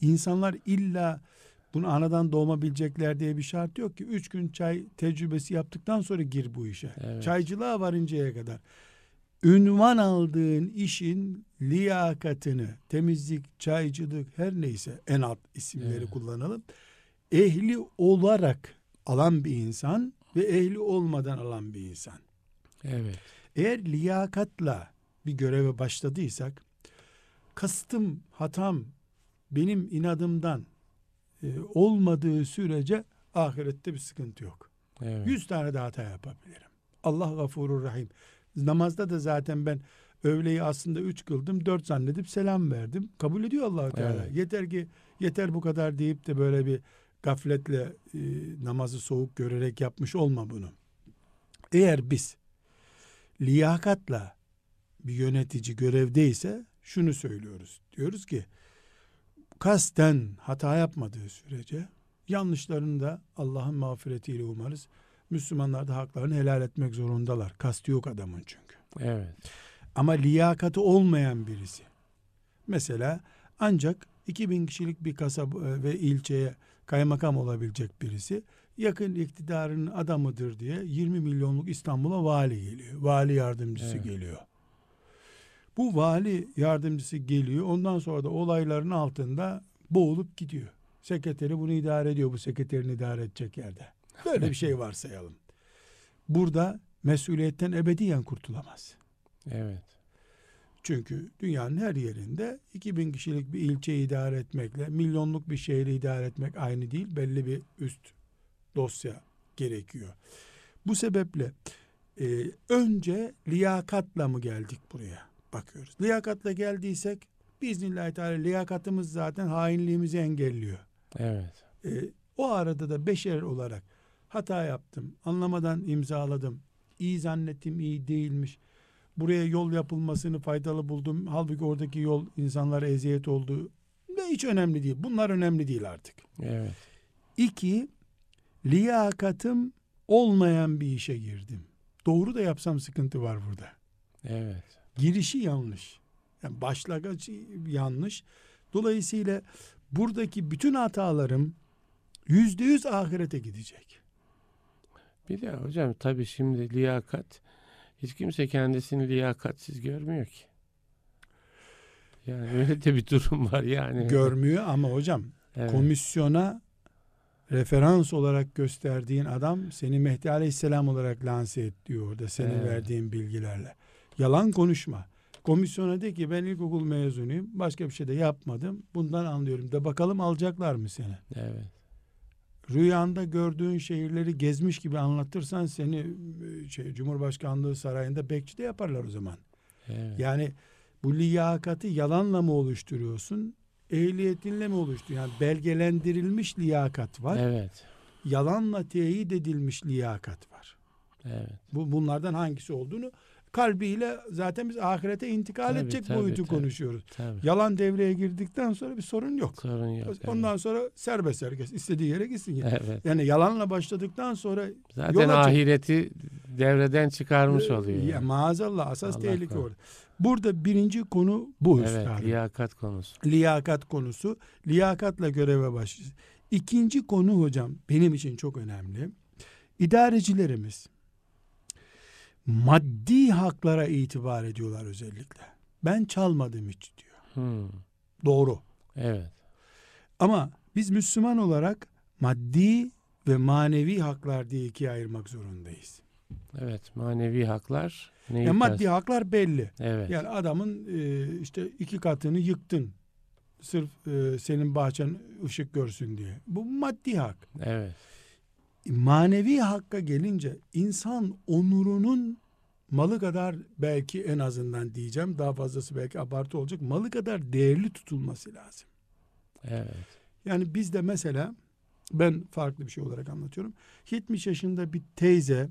İnsanlar illa bunu anadan doğma bilecekler diye bir şart yok ki. Üç gün çay tecrübesi yaptıktan sonra gir bu işe. Evet. Çaycılığa varıncaya kadar. Ünvan aldığın işin liyakatını, temizlik, çaycılık her neyse en alt isimleri Evet. kullanalım. Ehli olarak alan bir insan ve ehli olmadan alan bir insan. Evet. Eğer liyakatla bir göreve başladıysak kastım, hatam benim inadımdan e, olmadığı sürece ahirette bir sıkıntı yok. Evet. Yüz tane de hata yapabilirim. Allah gafurur rahim. Namazda da zaten ben öğleyi aslında üç kıldım, dört zannedip selam verdim. Kabul ediyor allah Teala. Evet. Yeter ki yeter bu kadar deyip de böyle bir gafletle e, namazı soğuk görerek yapmış olma bunu. Eğer biz liyakatla bir yönetici görevdeyse şunu söylüyoruz. Diyoruz ki kasten hata yapmadığı sürece yanlışlarını da Allah'ın mağfiretiyle umarız. Müslümanlar da haklarını helal etmek zorundalar. Kastı yok adamın çünkü. Evet. Ama liyakati olmayan birisi. Mesela ancak 2000 kişilik bir kasaba ve ilçeye kaymakam olabilecek birisi yakın iktidarın adamıdır diye 20 milyonluk İstanbul'a vali geliyor. Vali yardımcısı Evet. geliyor. Bu vali yardımcısı geliyor. Ondan sonra da olayların altında boğulup gidiyor. Sekreteri bunu idare ediyor. Bu sekreterini idare edecek yerde. Böyle bir şey <laughs> varsayalım. Burada mesuliyetten ebediyen kurtulamaz. Evet. Çünkü dünyanın her yerinde 2000 kişilik bir ilçeyi idare etmekle milyonluk bir şehri idare etmek aynı değil. Belli bir üst dosya gerekiyor. Bu sebeple e, önce liyakatla mı geldik buraya? Bakıyoruz. Liyakatla geldiysek biiznillahü teala liyakatımız zaten hainliğimizi engelliyor. Evet. E, o arada da beşer olarak hata yaptım, anlamadan imzaladım, iyi zannettim iyi değilmiş. Buraya yol yapılmasını faydalı buldum. Halbuki oradaki yol insanlara eziyet oldu. Ve hiç önemli değil. Bunlar önemli değil artık. Evet. İki, liyakatım olmayan bir işe girdim. Doğru da yapsam sıkıntı var burada. Evet. Girişi yanlış. Yani başlangıç yanlış. Dolayısıyla buradaki bütün hatalarım yüzde yüz ahirete gidecek. Bir de hocam tabii şimdi liyakat hiç kimse kendisini liyakatsiz görmüyor ki. Yani <laughs> öyle de bir durum var yani. Görmüyor ama hocam Evet. komisyona referans olarak gösterdiğin adam seni Mehdi Aleyhisselam olarak lanse et diyor orada senin Evet. verdiğin bilgilerle. Yalan konuşma. Komisyona de ki ben ilkokul mezunuyum. Başka bir şey de yapmadım. Bundan anlıyorum. De bakalım alacaklar mı seni? Evet. Rüyanda gördüğün şehirleri gezmiş gibi anlatırsan seni e, şey, Cumhurbaşkanlığı sarayında bekçi de yaparlar o zaman. Evet. Yani bu liyakati yalanla mı oluşturuyorsun? Ehliyetinle mi oluşturuyorsun? Yani belgelendirilmiş liyakat var. Evet. Yalanla teyit edilmiş liyakat var. Evet. Bu bunlardan hangisi olduğunu kalbiyle zaten biz ahirete intikal Tabii, edecek tabii, boyutu tabii. konuşuyoruz. Tabii. Yalan devreye girdikten sonra bir sorun yok. Sorun yok. evet. Ondan sonra serbest herkes istediği yere gitsin. Yani. Evet. yani yalanla başladıktan sonra Zaten çık- ahireti devreden çıkarmış oluyor. ya, maazallah asas Allah tehlike orada. Burada birinci konu bu Evet, üstadım. liyakat konusu. liyakat konusu. Liyakatla göreve başlıyoruz. İkinci konu hocam benim için çok önemli. İdarecilerimiz maddi haklara itibar ediyorlar özellikle. Ben çalmadım hiç diyor. Hmm, Doğru. Evet. Ama biz Müslüman olarak maddi ve manevi haklar diye ikiye ayırmak zorundayız. Evet, manevi haklar neyi Yani maddi haklar belli. Evet. Yani adamın e, işte iki katını yıktın. Sırf e, senin bahçen ışık görsün diye. Bu maddi hak. Evet. Manevi hakka gelince insan onurunun malı kadar belki en azından diyeceğim daha fazlası belki abartı olacak malı kadar değerli tutulması lazım. Evet. Yani bizde mesela ben farklı bir şey olarak anlatıyorum. 70 yaşında bir teyze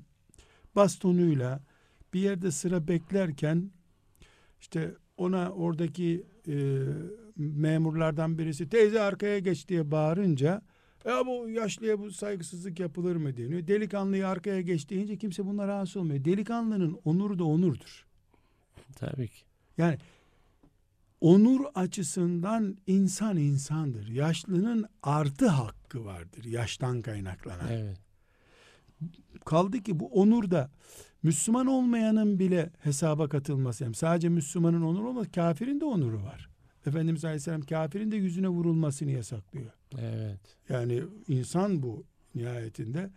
bastonuyla bir yerde sıra beklerken işte ona oradaki e, memurlardan birisi teyze arkaya geç diye bağırınca ya bu yaşlıya bu saygısızlık yapılır mı deniyor. Delikanlıyı arkaya geç deyince kimse bunlara rahatsız olmuyor. Delikanlının onuru da onurdur. Tabii ki. Yani onur açısından insan insandır. Yaşlının artı hakkı vardır yaştan kaynaklanan. Evet. Kaldı ki bu onur da Müslüman olmayanın bile hesaba katılması. Yani sadece Müslümanın onuru olmaz, kafirin de onuru var. Efendimiz Aleyhisselam kafirin de yüzüne vurulmasını yasaklıyor. Evet. Yani insan bu nihayetinde.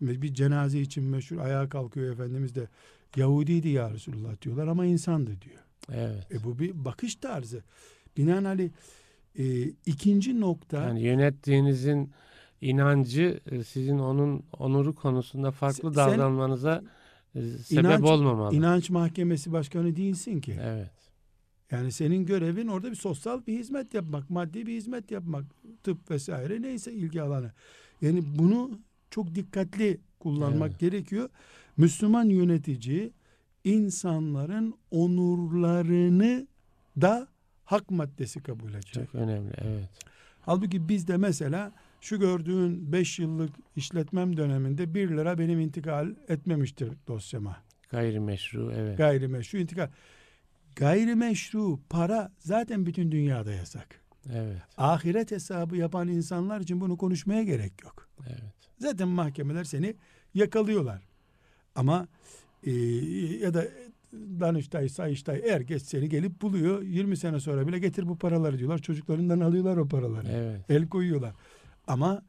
Bir cenaze için meşhur ayağa kalkıyor Efendimiz de Yahudiydi ya Resulullah diyorlar ama insandı diyor. Evet. E bu bir bakış tarzı. Binaenaleyh e, ikinci nokta Yani yönettiğinizin inancı e, sizin onun onuru konusunda farklı Sen- davranmanıza e, sebep İnanç- olmamalı. inanç mahkemesi başkanı değilsin ki. Evet. Yani senin görevin orada bir sosyal bir hizmet yapmak, maddi bir hizmet yapmak, tıp vesaire neyse ilgi alanı. Yani bunu çok dikkatli kullanmak Evet. gerekiyor. Müslüman yönetici insanların onurlarını da hak maddesi kabul edecek. Çok önemli. Evet. Halbuki bizde mesela şu gördüğün 5 yıllık işletmem döneminde 1 lira benim intikal etmemiştir dosyama. Gayrimeşru. Evet. Gayrimeşru intikal. Gayrimeşru para zaten bütün dünyada yasak. Evet. Ahiret hesabı yapan insanlar için bunu konuşmaya gerek yok. Evet. Zaten mahkemeler seni yakalıyorlar. Ama e, ya da Danıştay, Sayıştay er geç seni gelip buluyor. 20 sene sonra bile getir bu paraları diyorlar. Çocuklarından alıyorlar o paraları. Evet. El koyuyorlar. Ama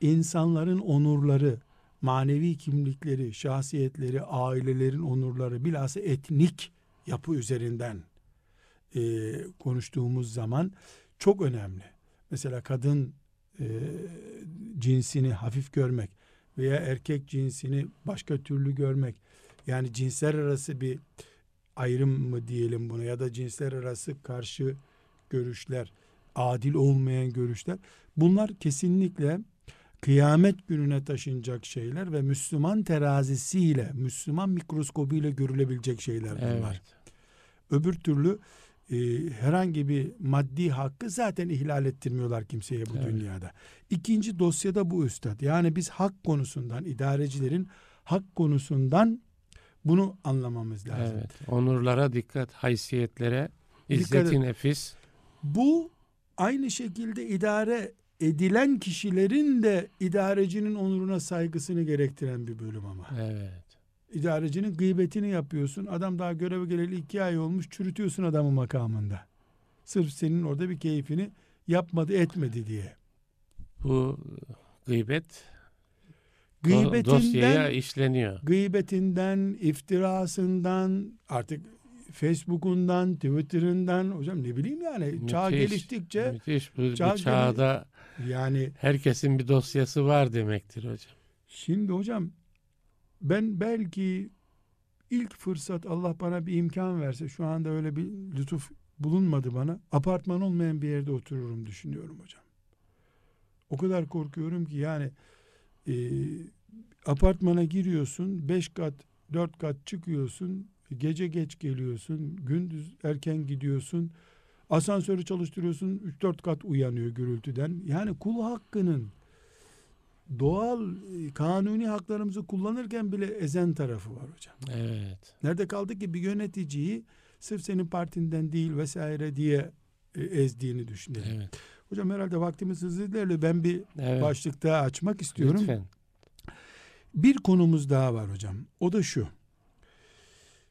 insanların onurları, manevi kimlikleri, şahsiyetleri, ailelerin onurları, bilhassa etnik yapı üzerinden e, konuştuğumuz zaman çok önemli. Mesela kadın e, cinsini hafif görmek veya erkek cinsini başka türlü görmek, yani cinsler arası bir ayrım mı diyelim buna ya da cinsler arası karşı görüşler, adil olmayan görüşler bunlar kesinlikle kıyamet gününe taşınacak şeyler ve Müslüman terazisiyle, Müslüman mikroskobuyla görülebilecek şeyler bunlar. Evet. Öbür türlü e, herhangi bir maddi hakkı zaten ihlal ettirmiyorlar kimseye bu Evet. dünyada. İkinci dosyada bu üstad. Yani biz hak konusundan, idarecilerin hak konusundan bunu anlamamız lazım. Evet. Onurlara dikkat, haysiyetlere, Dikkat izzeti et. nefis. Bu aynı şekilde idare edilen kişilerin de idarecinin onuruna saygısını gerektiren bir bölüm ama. Evet. İdarecinin gıybetini yapıyorsun. Adam daha göreve geleli iki ay olmuş. Çürütüyorsun adamı makamında. Sırf senin orada bir keyfini yapmadı etmedi diye. Bu gıybet do- dosyaya Gıybetinden, işleniyor. gıybetinden, iftirasından, artık Facebook'undan, Twitter'ından hocam ne bileyim yani çağ Müthiş, geliştikçe Müthiş. Bu, bu çağ çağda yani herkesin bir dosyası var demektir hocam. Şimdi hocam ben belki ilk fırsat Allah bana bir imkan verse şu anda öyle bir lütuf bulunmadı bana. Apartman olmayan bir yerde otururum düşünüyorum hocam. O kadar korkuyorum ki yani e, apartmana giriyorsun 5 kat 4 kat çıkıyorsun Gece geç geliyorsun, gündüz erken gidiyorsun. Asansörü çalıştırıyorsun, 3-4 kat uyanıyor gürültüden. Yani kul hakkının doğal, e, kanuni haklarımızı kullanırken bile ezen tarafı var hocam. Evet. Nerede kaldı ki bir yöneticiyi sırf senin partinden değil vesaire diye e, ezdiğini düşünelim. Evet. Hocam herhalde vaktimiz hızlı ilerliyor. Ben bir Evet. başlık daha açmak istiyorum. Lütfen. Bir konumuz daha var hocam. O da şu.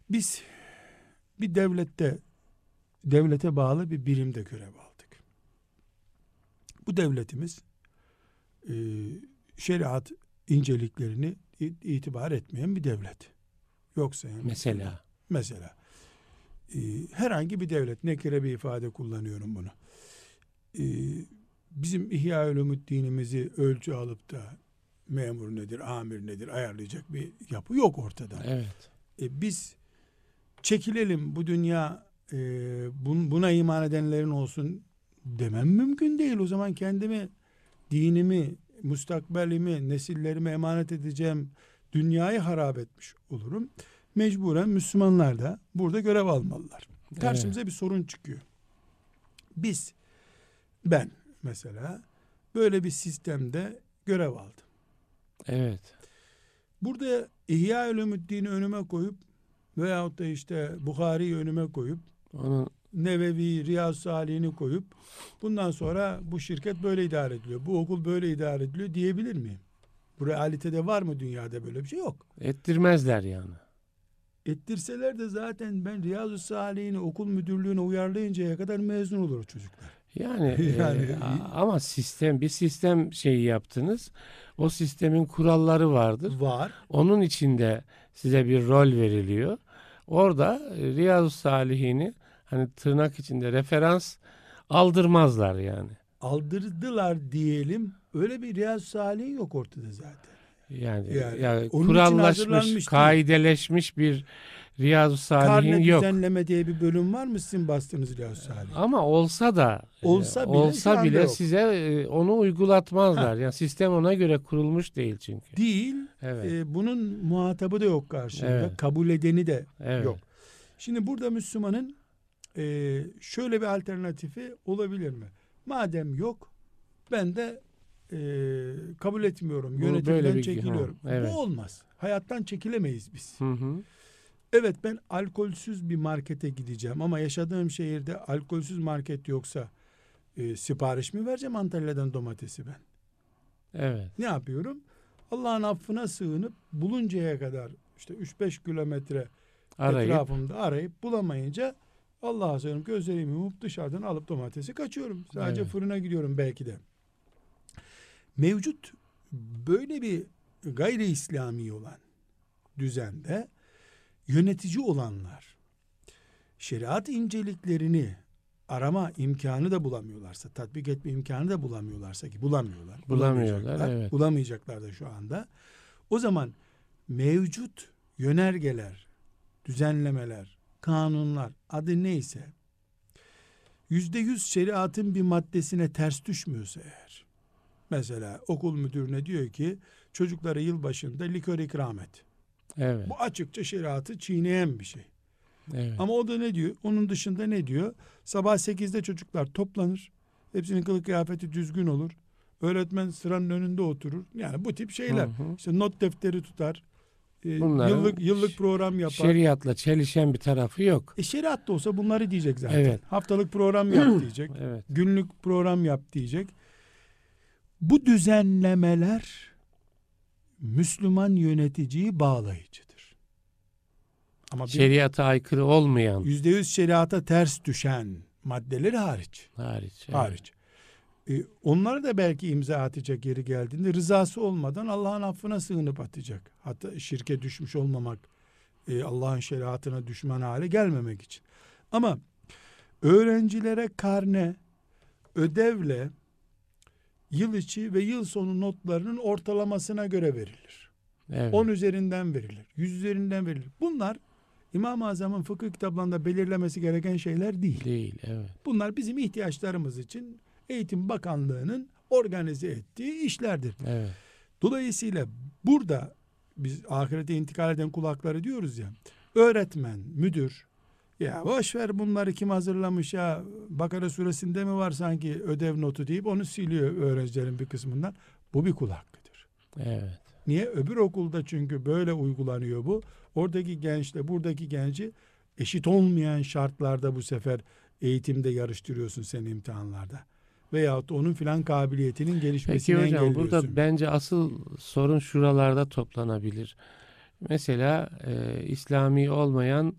Biz bir devlette devlete bağlı bir birimde görev aldık. Bu devletimiz e, şeriat inceliklerini itibar etmeyen bir devlet. Yoksa yani Mesela. Mesela e, herhangi bir devlet nekire bir ifade kullanıyorum bunu. E, bizim İhya dinimizi ölçü alıp da memur nedir, amir nedir ayarlayacak bir yapı yok ortada. Evet. E, biz çekilelim bu dünya e, bun- buna iman edenlerin olsun demem mümkün değil. O zaman kendimi, dinimi, mustakbelimi, nesillerime emanet edeceğim dünyayı harap etmiş olurum. Mecburen Müslümanlar da burada görev almalılar. Karşımıza bir sorun çıkıyor. Biz, ben mesela böyle bir sistemde görev aldım. Evet. Burada İhya Ulumuddin'i önüme koyup veyahut da işte Bukhari'yi önüme koyup Onun Nevevi, Riyaz Salih'ini koyup bundan sonra bu şirket böyle idare ediliyor. Bu okul böyle idare ediliyor diyebilir miyim? Bu realitede var mı dünyada böyle bir şey? Yok. ettirmezler yani. Ettirseler de zaten ben Riyazu Salih'ini okul müdürlüğüne uyarlayıncaya kadar mezun olur çocuklar. Yani, <laughs> Yani- e, ama sistem bir sistem şeyi yaptınız. O sistemin kuralları vardır. Var. Onun içinde size bir rol veriliyor. Orada e, Riyazu Salihini hani tırnak içinde referans aldırmazlar yani. Aldırdılar diyelim. Öyle bir Riyazu Salih yok ortada zaten. Yani, Yani yani kurallaşmış, kaideleşmiş bir Riyazu Salih'in Karne yok. düzenleme diye bir bölüm var mı sizin bastığınız Riyazu Salih? Ama olsa da e, Olsa bile olsa bile yok. size e, onu uygulatmazlar. Yani sistem ona göre kurulmuş değil çünkü. Değil. Evet. e, bunun muhatabı da yok karşında. Evet. Kabul edeni de evet. yok. Şimdi burada Müslümanın e, şöyle bir alternatifi olabilir mi? Madem yok ben de e, kabul etmiyorum. Yönetimden çekiliyorum. Ha, evet. Bu olmaz. Hayattan çekilemeyiz biz. Hı hı. Evet ben alkolsüz bir markete gideceğim ama yaşadığım şehirde alkolsüz market yoksa e, sipariş mi vereceğim Antalya'dan domatesi ben? Evet. Ne yapıyorum? Allah'ın affına sığınıp buluncaya kadar işte 3-5 kilometre Arayıp etrafımda arayıp bulamayınca Allah'a sığınıp gözlerimi yumup dışarıdan alıp domatesi kaçıyorum. Sadece Evet. fırına gidiyorum belki de. Mevcut böyle bir gayri İslami olan düzende yönetici olanlar şeriat inceliklerini arama imkanı da bulamıyorlarsa, tatbik etme imkanı da bulamıyorlarsa ki bulamıyorlar. Bulamıyorlar, bulamayacaklar, evet. Bulamayacaklar da şu anda. O zaman mevcut yönergeler, düzenlemeler, kanunlar adı neyse yüzde yüz şeriatın bir maddesine ters düşmüyorsa eğer mesela okul müdürüne diyor ki çocuklara yılbaşında likör ikram et. Evet. Bu açıkça şeriatı çiğneyen bir şey. evet. Ama o da ne diyor? Onun dışında ne diyor? Sabah 8'de çocuklar toplanır. Hepsinin kılık kıyafeti düzgün olur. Öğretmen sıranın önünde oturur. Yani bu tip şeyler. Hı hı. İşte not defteri tutar. e, Bunların yıllık yıllık program yapar. Şeriatla çelişen bir tarafı yok. E şeriat da olsa bunları diyecek zaten. Evet. Haftalık program yap <clears throat> diyecek. Evet. Günlük program yap diyecek. Bu düzenlemeler Müslüman yöneticiyi bağlayıcıdır. Ama bir Şeriata aykırı olmayan yüzde yüz şeriata ters düşen maddeleri hariç. hariç. evet. Hariç. E, onları da belki imza atacak yeri geldiğinde rızası olmadan Allah'ın affına sığınıp atacak. Hatta şirke düşmüş olmamak, e, Allah'ın şeriatına düşman hale gelmemek için. Ama öğrencilere karne, ödevle yıl içi ve yıl sonu notlarının ortalamasına göre verilir. Evet. 10 üzerinden verilir. 100 üzerinden verilir. Bunlar İmam-ı Azam'ın fıkıh kitaplarında belirlemesi gereken şeyler değil. Değil. Evet. Bunlar bizim ihtiyaçlarımız için Eğitim Bakanlığı'nın organize ettiği işlerdir. Evet. Dolayısıyla burada biz ahirete intikal eden kulakları diyoruz ya. öğretmen, müdür ya boş ver bunları kim hazırlamış ya Bakara suresinde mi var sanki ödev notu deyip onu siliyor öğrencilerin bir kısmından. Bu bir kul hakkıdır. Evet. Niye? Öbür okulda çünkü böyle uygulanıyor bu. Oradaki gençle buradaki genci eşit olmayan şartlarda bu sefer eğitimde yarıştırıyorsun sen imtihanlarda. Veyahut onun filan kabiliyetinin Peki gelişmesini hocam engelliyorsun. burada bence asıl sorun şuralarda toplanabilir. Mesela e, İslami olmayan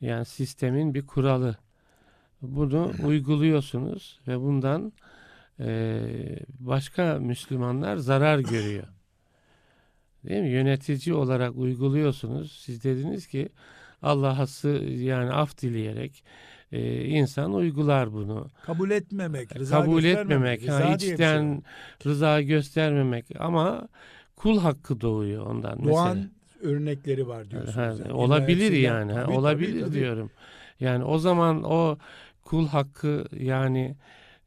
yani sistemin bir kuralı. Bunu uyguluyorsunuz ve bundan e, başka Müslümanlar zarar görüyor. Değil mi? Yönetici olarak uyguluyorsunuz. Siz dediniz ki Allah'a yani af dileyerek e, insan uygular bunu. kabul etmemek, rıza Kabul göstermemek, etmemek, ha, rıza şey içten var. rıza göstermemek ama kul hakkı doğuyor ondan doğan mesela. Örnekleri var diyorsunuz. Ha, yani. olabilir hepsinden- yani. Tabii, olabilir tabii. diyorum. Yani o zaman o kul hakkı yani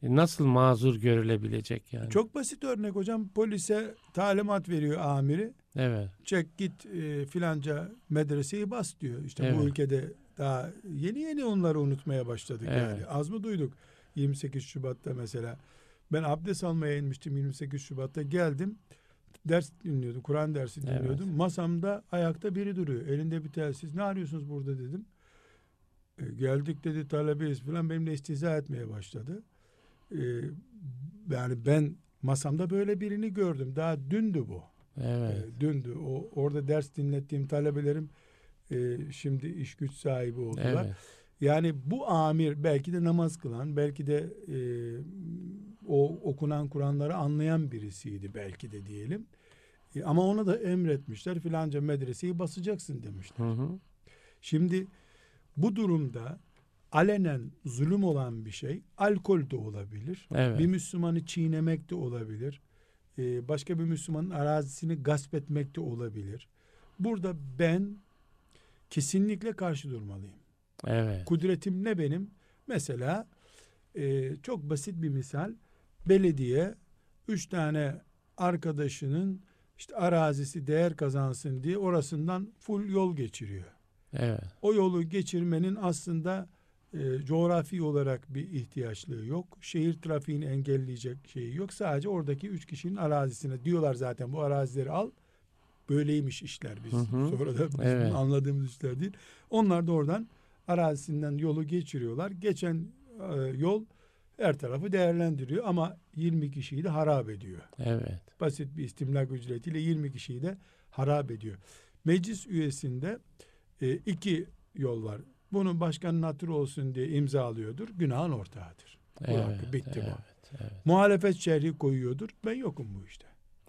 nasıl mazur görülebilecek yani? Çok basit örnek hocam. Polise talimat veriyor amiri. Evet. Çek git e, filanca medreseyi bas diyor. İşte bu Evet. ülkede daha yeni yeni onları unutmaya başladık Evet. yani. Az mı duyduk 28 Şubat'ta mesela. Ben abdest almaya inmiştim 28 Şubat'ta geldim. Ders dinliyordum. Kur'an dersi Evet. dinliyordum. Masamda ayakta biri duruyor. Elinde bir telsiz. Ne arıyorsunuz burada dedim. E, geldik dedi talebeyiz falan benimle istihza etmeye başladı. E, yani ben masamda böyle birini gördüm. Daha dündü bu. Evet. E, dündü. O orada ders dinlettiğim talebelerim e, şimdi iş güç sahibi oldular. Evet. Yani bu amir belki de namaz kılan, belki de e, o okunan Kur'anları anlayan birisiydi belki de diyelim. E, ama ona da emretmişler filanca medreseyi basacaksın demişler. Hı hı. Şimdi bu durumda alenen zulüm olan bir şey alkol de olabilir. Evet. Bir Müslümanı çiğnemek de olabilir. Ee, başka bir Müslümanın arazisini gasp etmek de olabilir. Burada ben kesinlikle karşı durmalıyım. Evet. Kudretim ne benim? Mesela e, çok basit bir misal. Belediye üç tane arkadaşının işte arazisi değer kazansın diye orasından full yol geçiriyor. Evet. O yolu geçirmenin aslında e, coğrafi olarak bir ihtiyaçlığı yok. Şehir trafiğini engelleyecek şeyi yok. Sadece oradaki üç kişinin arazisine diyorlar zaten bu arazileri al. Böyleymiş işler biz. Hı hı. Sonra da bizim Evet. anladığımız işler değil. Onlar da oradan arazisinden yolu geçiriyorlar. Geçen e, yol her tarafı değerlendiriyor ama 20 kişiyi de harap ediyor Evet. basit bir istimlak ücretiyle 20 kişiyi de harap ediyor. Meclis üyesinde e, iki yol var. Bunun başkanın hatırı olsun diye imzalıyordur. Günahın ortağıdır. Bu Evet. hakkı, bitti bu. evet. Evet. Muhalefet şerhi koyuyordur. Ben yokum bu işte.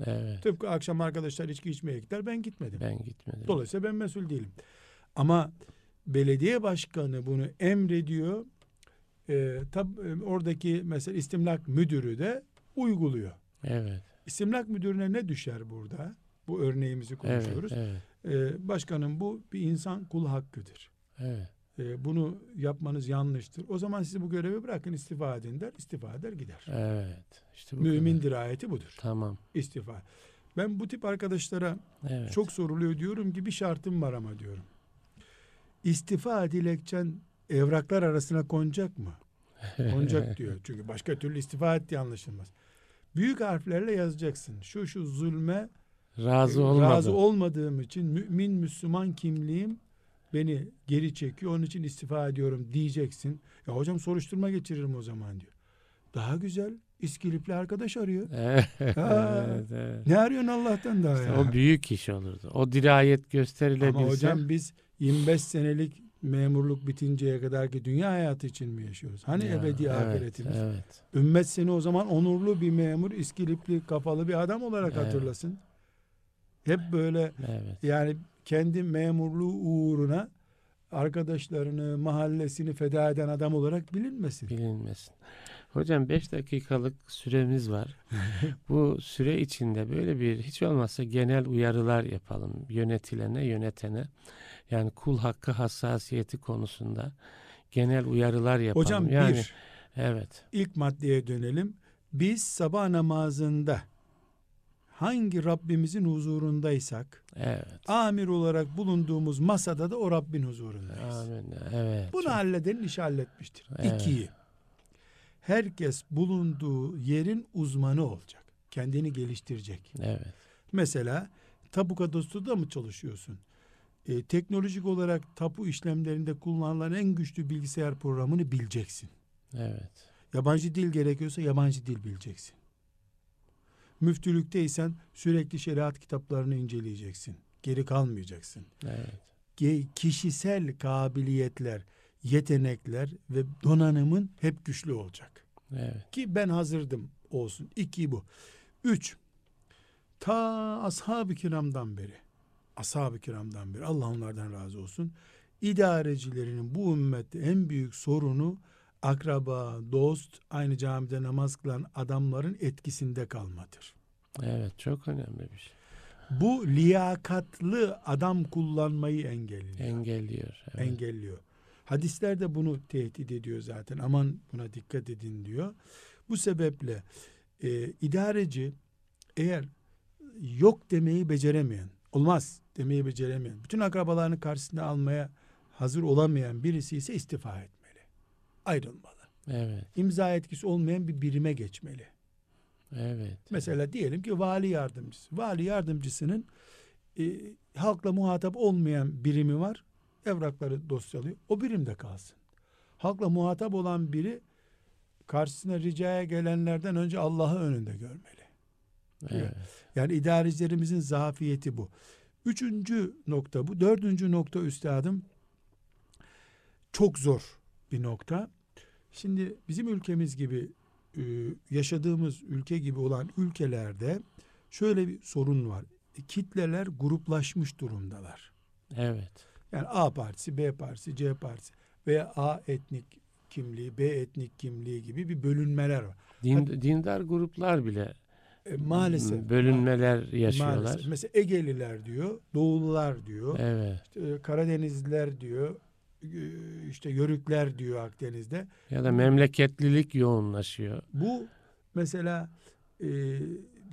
Evet. Tıpkı akşam arkadaşlar içki içmeye gider. Ben gitmedim. Ben gitmedim. Dolayısıyla ben mesul değilim. Ama belediye başkanı bunu emrediyor. E, tab, e, oradaki mesela istimlak müdürü de uyguluyor. Evet. İstimlak müdürüne ne düşer burada? Bu örneğimizi Evet. konuşuyoruz. Evet. Ee, başkanım bu bir insan kul hakkıdır. Evet. Ee, bunu yapmanız yanlıştır. O zaman sizi bu görevi bırakın istifa edin der. İstifa eder gider. Evet. İşte bu Mümin kadar. dirayeti budur. Tamam. İstifa. Ben bu tip arkadaşlara Evet. çok soruluyor diyorum ki bir şartım var ama diyorum. İstifa dilekçen evraklar arasına konacak mı? Konacak <laughs> diyor. Çünkü başka türlü istifa etti anlaşılmaz. Büyük harflerle yazacaksın. Şu şu zulme razı e, olmadı. razı olmadığım için mümin Müslüman kimliğim beni geri çekiyor. Onun için istifa ediyorum diyeceksin. Ya hocam soruşturma geçiririm o zaman diyor. Daha güzel İskilipli arkadaş arıyor. <laughs> Evet. Ha. evet, evet. Ne arıyorsun Allah'tan daha İşte ya? o büyük iş olurdu. O dirayet gösterilebilse. Ama hocam biz 25 senelik memurluk bitinceye kadar ki dünya hayatı için mi yaşıyoruz? Hani Ya, ebedi evet, ahiretimiz? Evet. Ümmet seni o zaman onurlu bir memur, iskilipli, kafalı bir adam olarak Evet. hatırlasın. Hep böyle Evet. Yani kendi memurluğu uğruna arkadaşlarını, mahallesini feda eden adam olarak bilinmesin. Bilinmesin. Hocam 5 dakikalık süremiz var. <laughs> Bu süre içinde böyle bir hiç olmazsa genel uyarılar yapalım yönetilene, yönetene. Yani kul hakkı hassasiyeti konusunda genel uyarılar yapalım. Hocam yani bir, evet. ilk maddeye dönelim. Biz sabah namazında hangi Rabbimizin huzurundaysak Evet. amir olarak bulunduğumuz masada da o Rabbin huzurundayız. Amin. Evet. Bunu halledenin işi halletmiştir. Evet. İkiyi, herkes bulunduğu yerin uzmanı olacak. Kendini geliştirecek. Evet. Mesela tapu kadastroda mı çalışıyorsun? E, teknolojik olarak tapu işlemlerinde kullanılan en güçlü bilgisayar programını bileceksin. Evet. Yabancı dil gerekiyorsa yabancı dil bileceksin. Müftülükteysen sürekli şeriat kitaplarını inceleyeceksin. Geri kalmayacaksın. Evet. Ge- Kişisel kabiliyetler, yetenekler ve donanımın hep güçlü olacak. Evet. Ki ben hazırdım olsun. İki bu. Üç, ta ashab-ı kiramdan beri, ashab-ı kiramdan beri, Allah onlardan razı olsun, idarecilerinin bu ümmette en büyük sorunu akraba, dost, aynı camide namaz kılan adamların etkisinde kalmadır. Evet. Çok önemli bir şey. Bu liyakatlı adam kullanmayı engelliyor. Engelliyor. Evet. engelliyor. Hadisler de bunu tehdit ediyor zaten. Aman buna dikkat edin diyor. Bu sebeple e, idareci eğer yok demeyi beceremeyen, olmaz demeyi beceremeyen, bütün akrabalarını karşısına almaya hazır olamayan birisi ise istifa etmeli. Ayrılmalı. Evet. İmza etkisi olmayan bir birime geçmeli. Evet. Mesela diyelim ki vali yardımcısı. Vali yardımcısının e, halkla muhatap olmayan birimi var. Evrakları dosyalıyor. O birimde kalsın. Halkla muhatap olan biri karşısına ricaya gelenlerden önce Allah'ı önünde görmeli. Evet. Yani idarecilerimizin zafiyeti bu. Üçüncü nokta bu. Dördüncü nokta üstadım çok zor bir nokta. Şimdi bizim ülkemiz gibi e, yaşadığımız ülke gibi olan ülkelerde şöyle bir sorun var. Kitleler gruplaşmış durumdalar. Evet. Yani A partisi, B partisi, C partisi veya A etnik kimliği, B etnik kimliği gibi bir bölünmeler var. Din, dindar gruplar bile maalesef bölünmeler yaşıyorlar. Maalesef. Mesela Egeliler diyor, Doğulular diyor. Evet. İşte e, Karadenizliler diyor, e, işte Yörükler diyor Akdeniz'de. Ya da memleketlilik yoğunlaşıyor. Bu mesela e,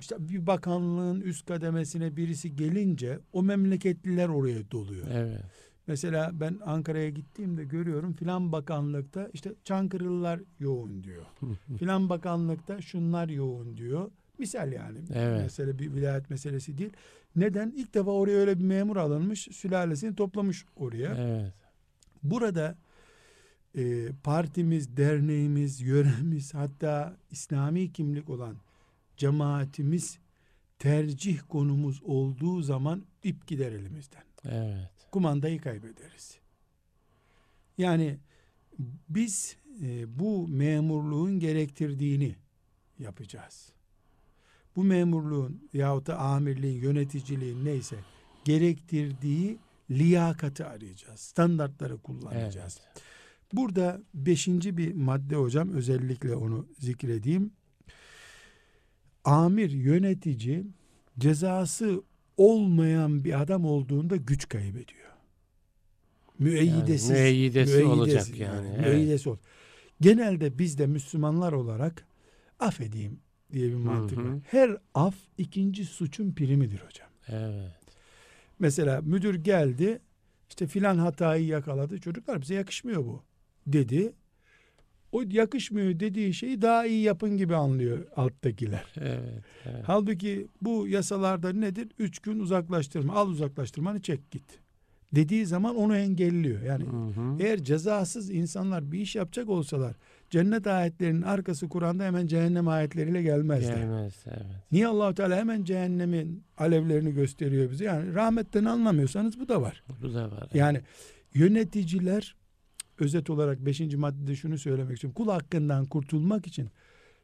işte bir bakanlığın üst kademesine birisi gelince o memleketliler oraya doluyor. Evet. Mesela ben Ankara'ya gittiğimde görüyorum filan bakanlıkta işte Çankırılılar yoğun diyor. filan bakanlıkta şunlar yoğun diyor. Misal yani. Evet. Mesele bir vilayet meselesi değil. Neden? İlk defa oraya öyle bir memur alınmış, sülalesini toplamış oraya. Evet. Burada e, partimiz, derneğimiz, <laughs> yöremiz hatta İslami kimlik olan cemaatimiz tercih konumuz olduğu zaman ip gider elimizden. Evet. Kumandayı kaybederiz. Yani biz e, bu memurluğun gerektirdiğini yapacağız. Bu memurluğun yahut da amirliğin, yöneticiliğin neyse gerektirdiği liyakati arayacağız. Standartları kullanacağız. Evet. Burada beşinci bir madde hocam özellikle onu zikredeyim. Amir, yönetici cezası olmayan bir adam olduğunda güç kaybediyor. Müeyyidesiz. Yani müeyyidesi olacak yani, evet. Müeyyidesi ol. Genelde biz de Müslümanlar olarak affedeyim diye bir mantık Hı hı. var. Her af ikinci suçun primidir hocam. Evet. Mesela müdür geldi işte filan hatayı yakaladı. Çocuklar bize yakışmıyor bu dedi. O yakışmıyor dediği şeyi daha iyi yapın gibi anlıyor alttakiler. Evet. evet. Halbuki bu yasalarda nedir? Üç gün uzaklaştırma. Al uzaklaştırmanı çek git. Dediği zaman onu engelliyor. Yani Hı hı. eğer cezasız insanlar bir iş yapacak olsalar cennet ayetlerinin arkası Kur'an'da hemen cehennem ayetleriyle gelmezler. Gelmez. Evet. Niye Allahu Teala hemen cehennemin alevlerini gösteriyor bize? Yani rahmetten anlamıyorsanız bu da var. Bu da var. Yani yöneticiler özet olarak beşinci maddede şunu söylemek istiyorum. Kul hakkından kurtulmak için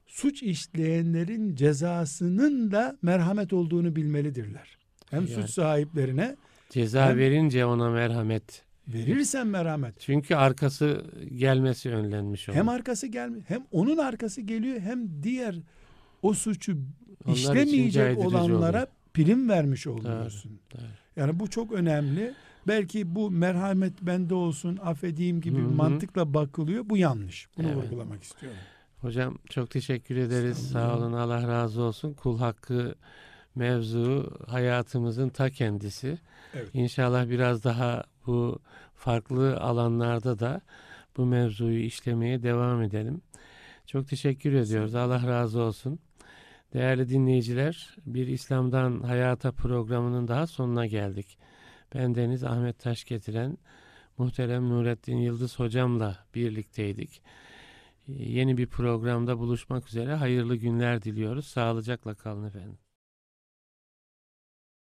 suç işleyenlerin cezasının da merhamet olduğunu bilmelidirler. Hem Yani- suç sahiplerine Ceza Hem- verince ona merhamet. verirsen merhamet. Çünkü arkası gelmesi önlenmiş olur. Hem arkası gelmiyor hem onun arkası geliyor hem diğer o suçu Onlar işlemeyecek olanlara oluyor. prim vermiş oluyorsun. Doğru. Yani bu çok önemli. Belki bu merhamet bende olsun, affedeyim gibi Hı hı. bir mantıkla bakılıyor. Bu yanlış. Bunu Evet. vurgulamak istiyorum. Hocam çok teşekkür ederiz. Sağ olun. Allah razı olsun. Kul hakkı mevzu hayatımızın ta kendisi. Evet. İnşallah biraz daha bu farklı alanlarda da bu mevzuyu işlemeye devam edelim. Çok teşekkür ediyoruz. Allah razı olsun. Değerli dinleyiciler, bir İslam'dan Hayata programının daha sonuna geldik. Ben Deniz Ahmet Taş getiren muhterem Nurettin Yıldız hocamla birlikteydik. Yeni bir programda buluşmak üzere hayırlı günler diliyoruz. Sağlıcakla kalın efendim.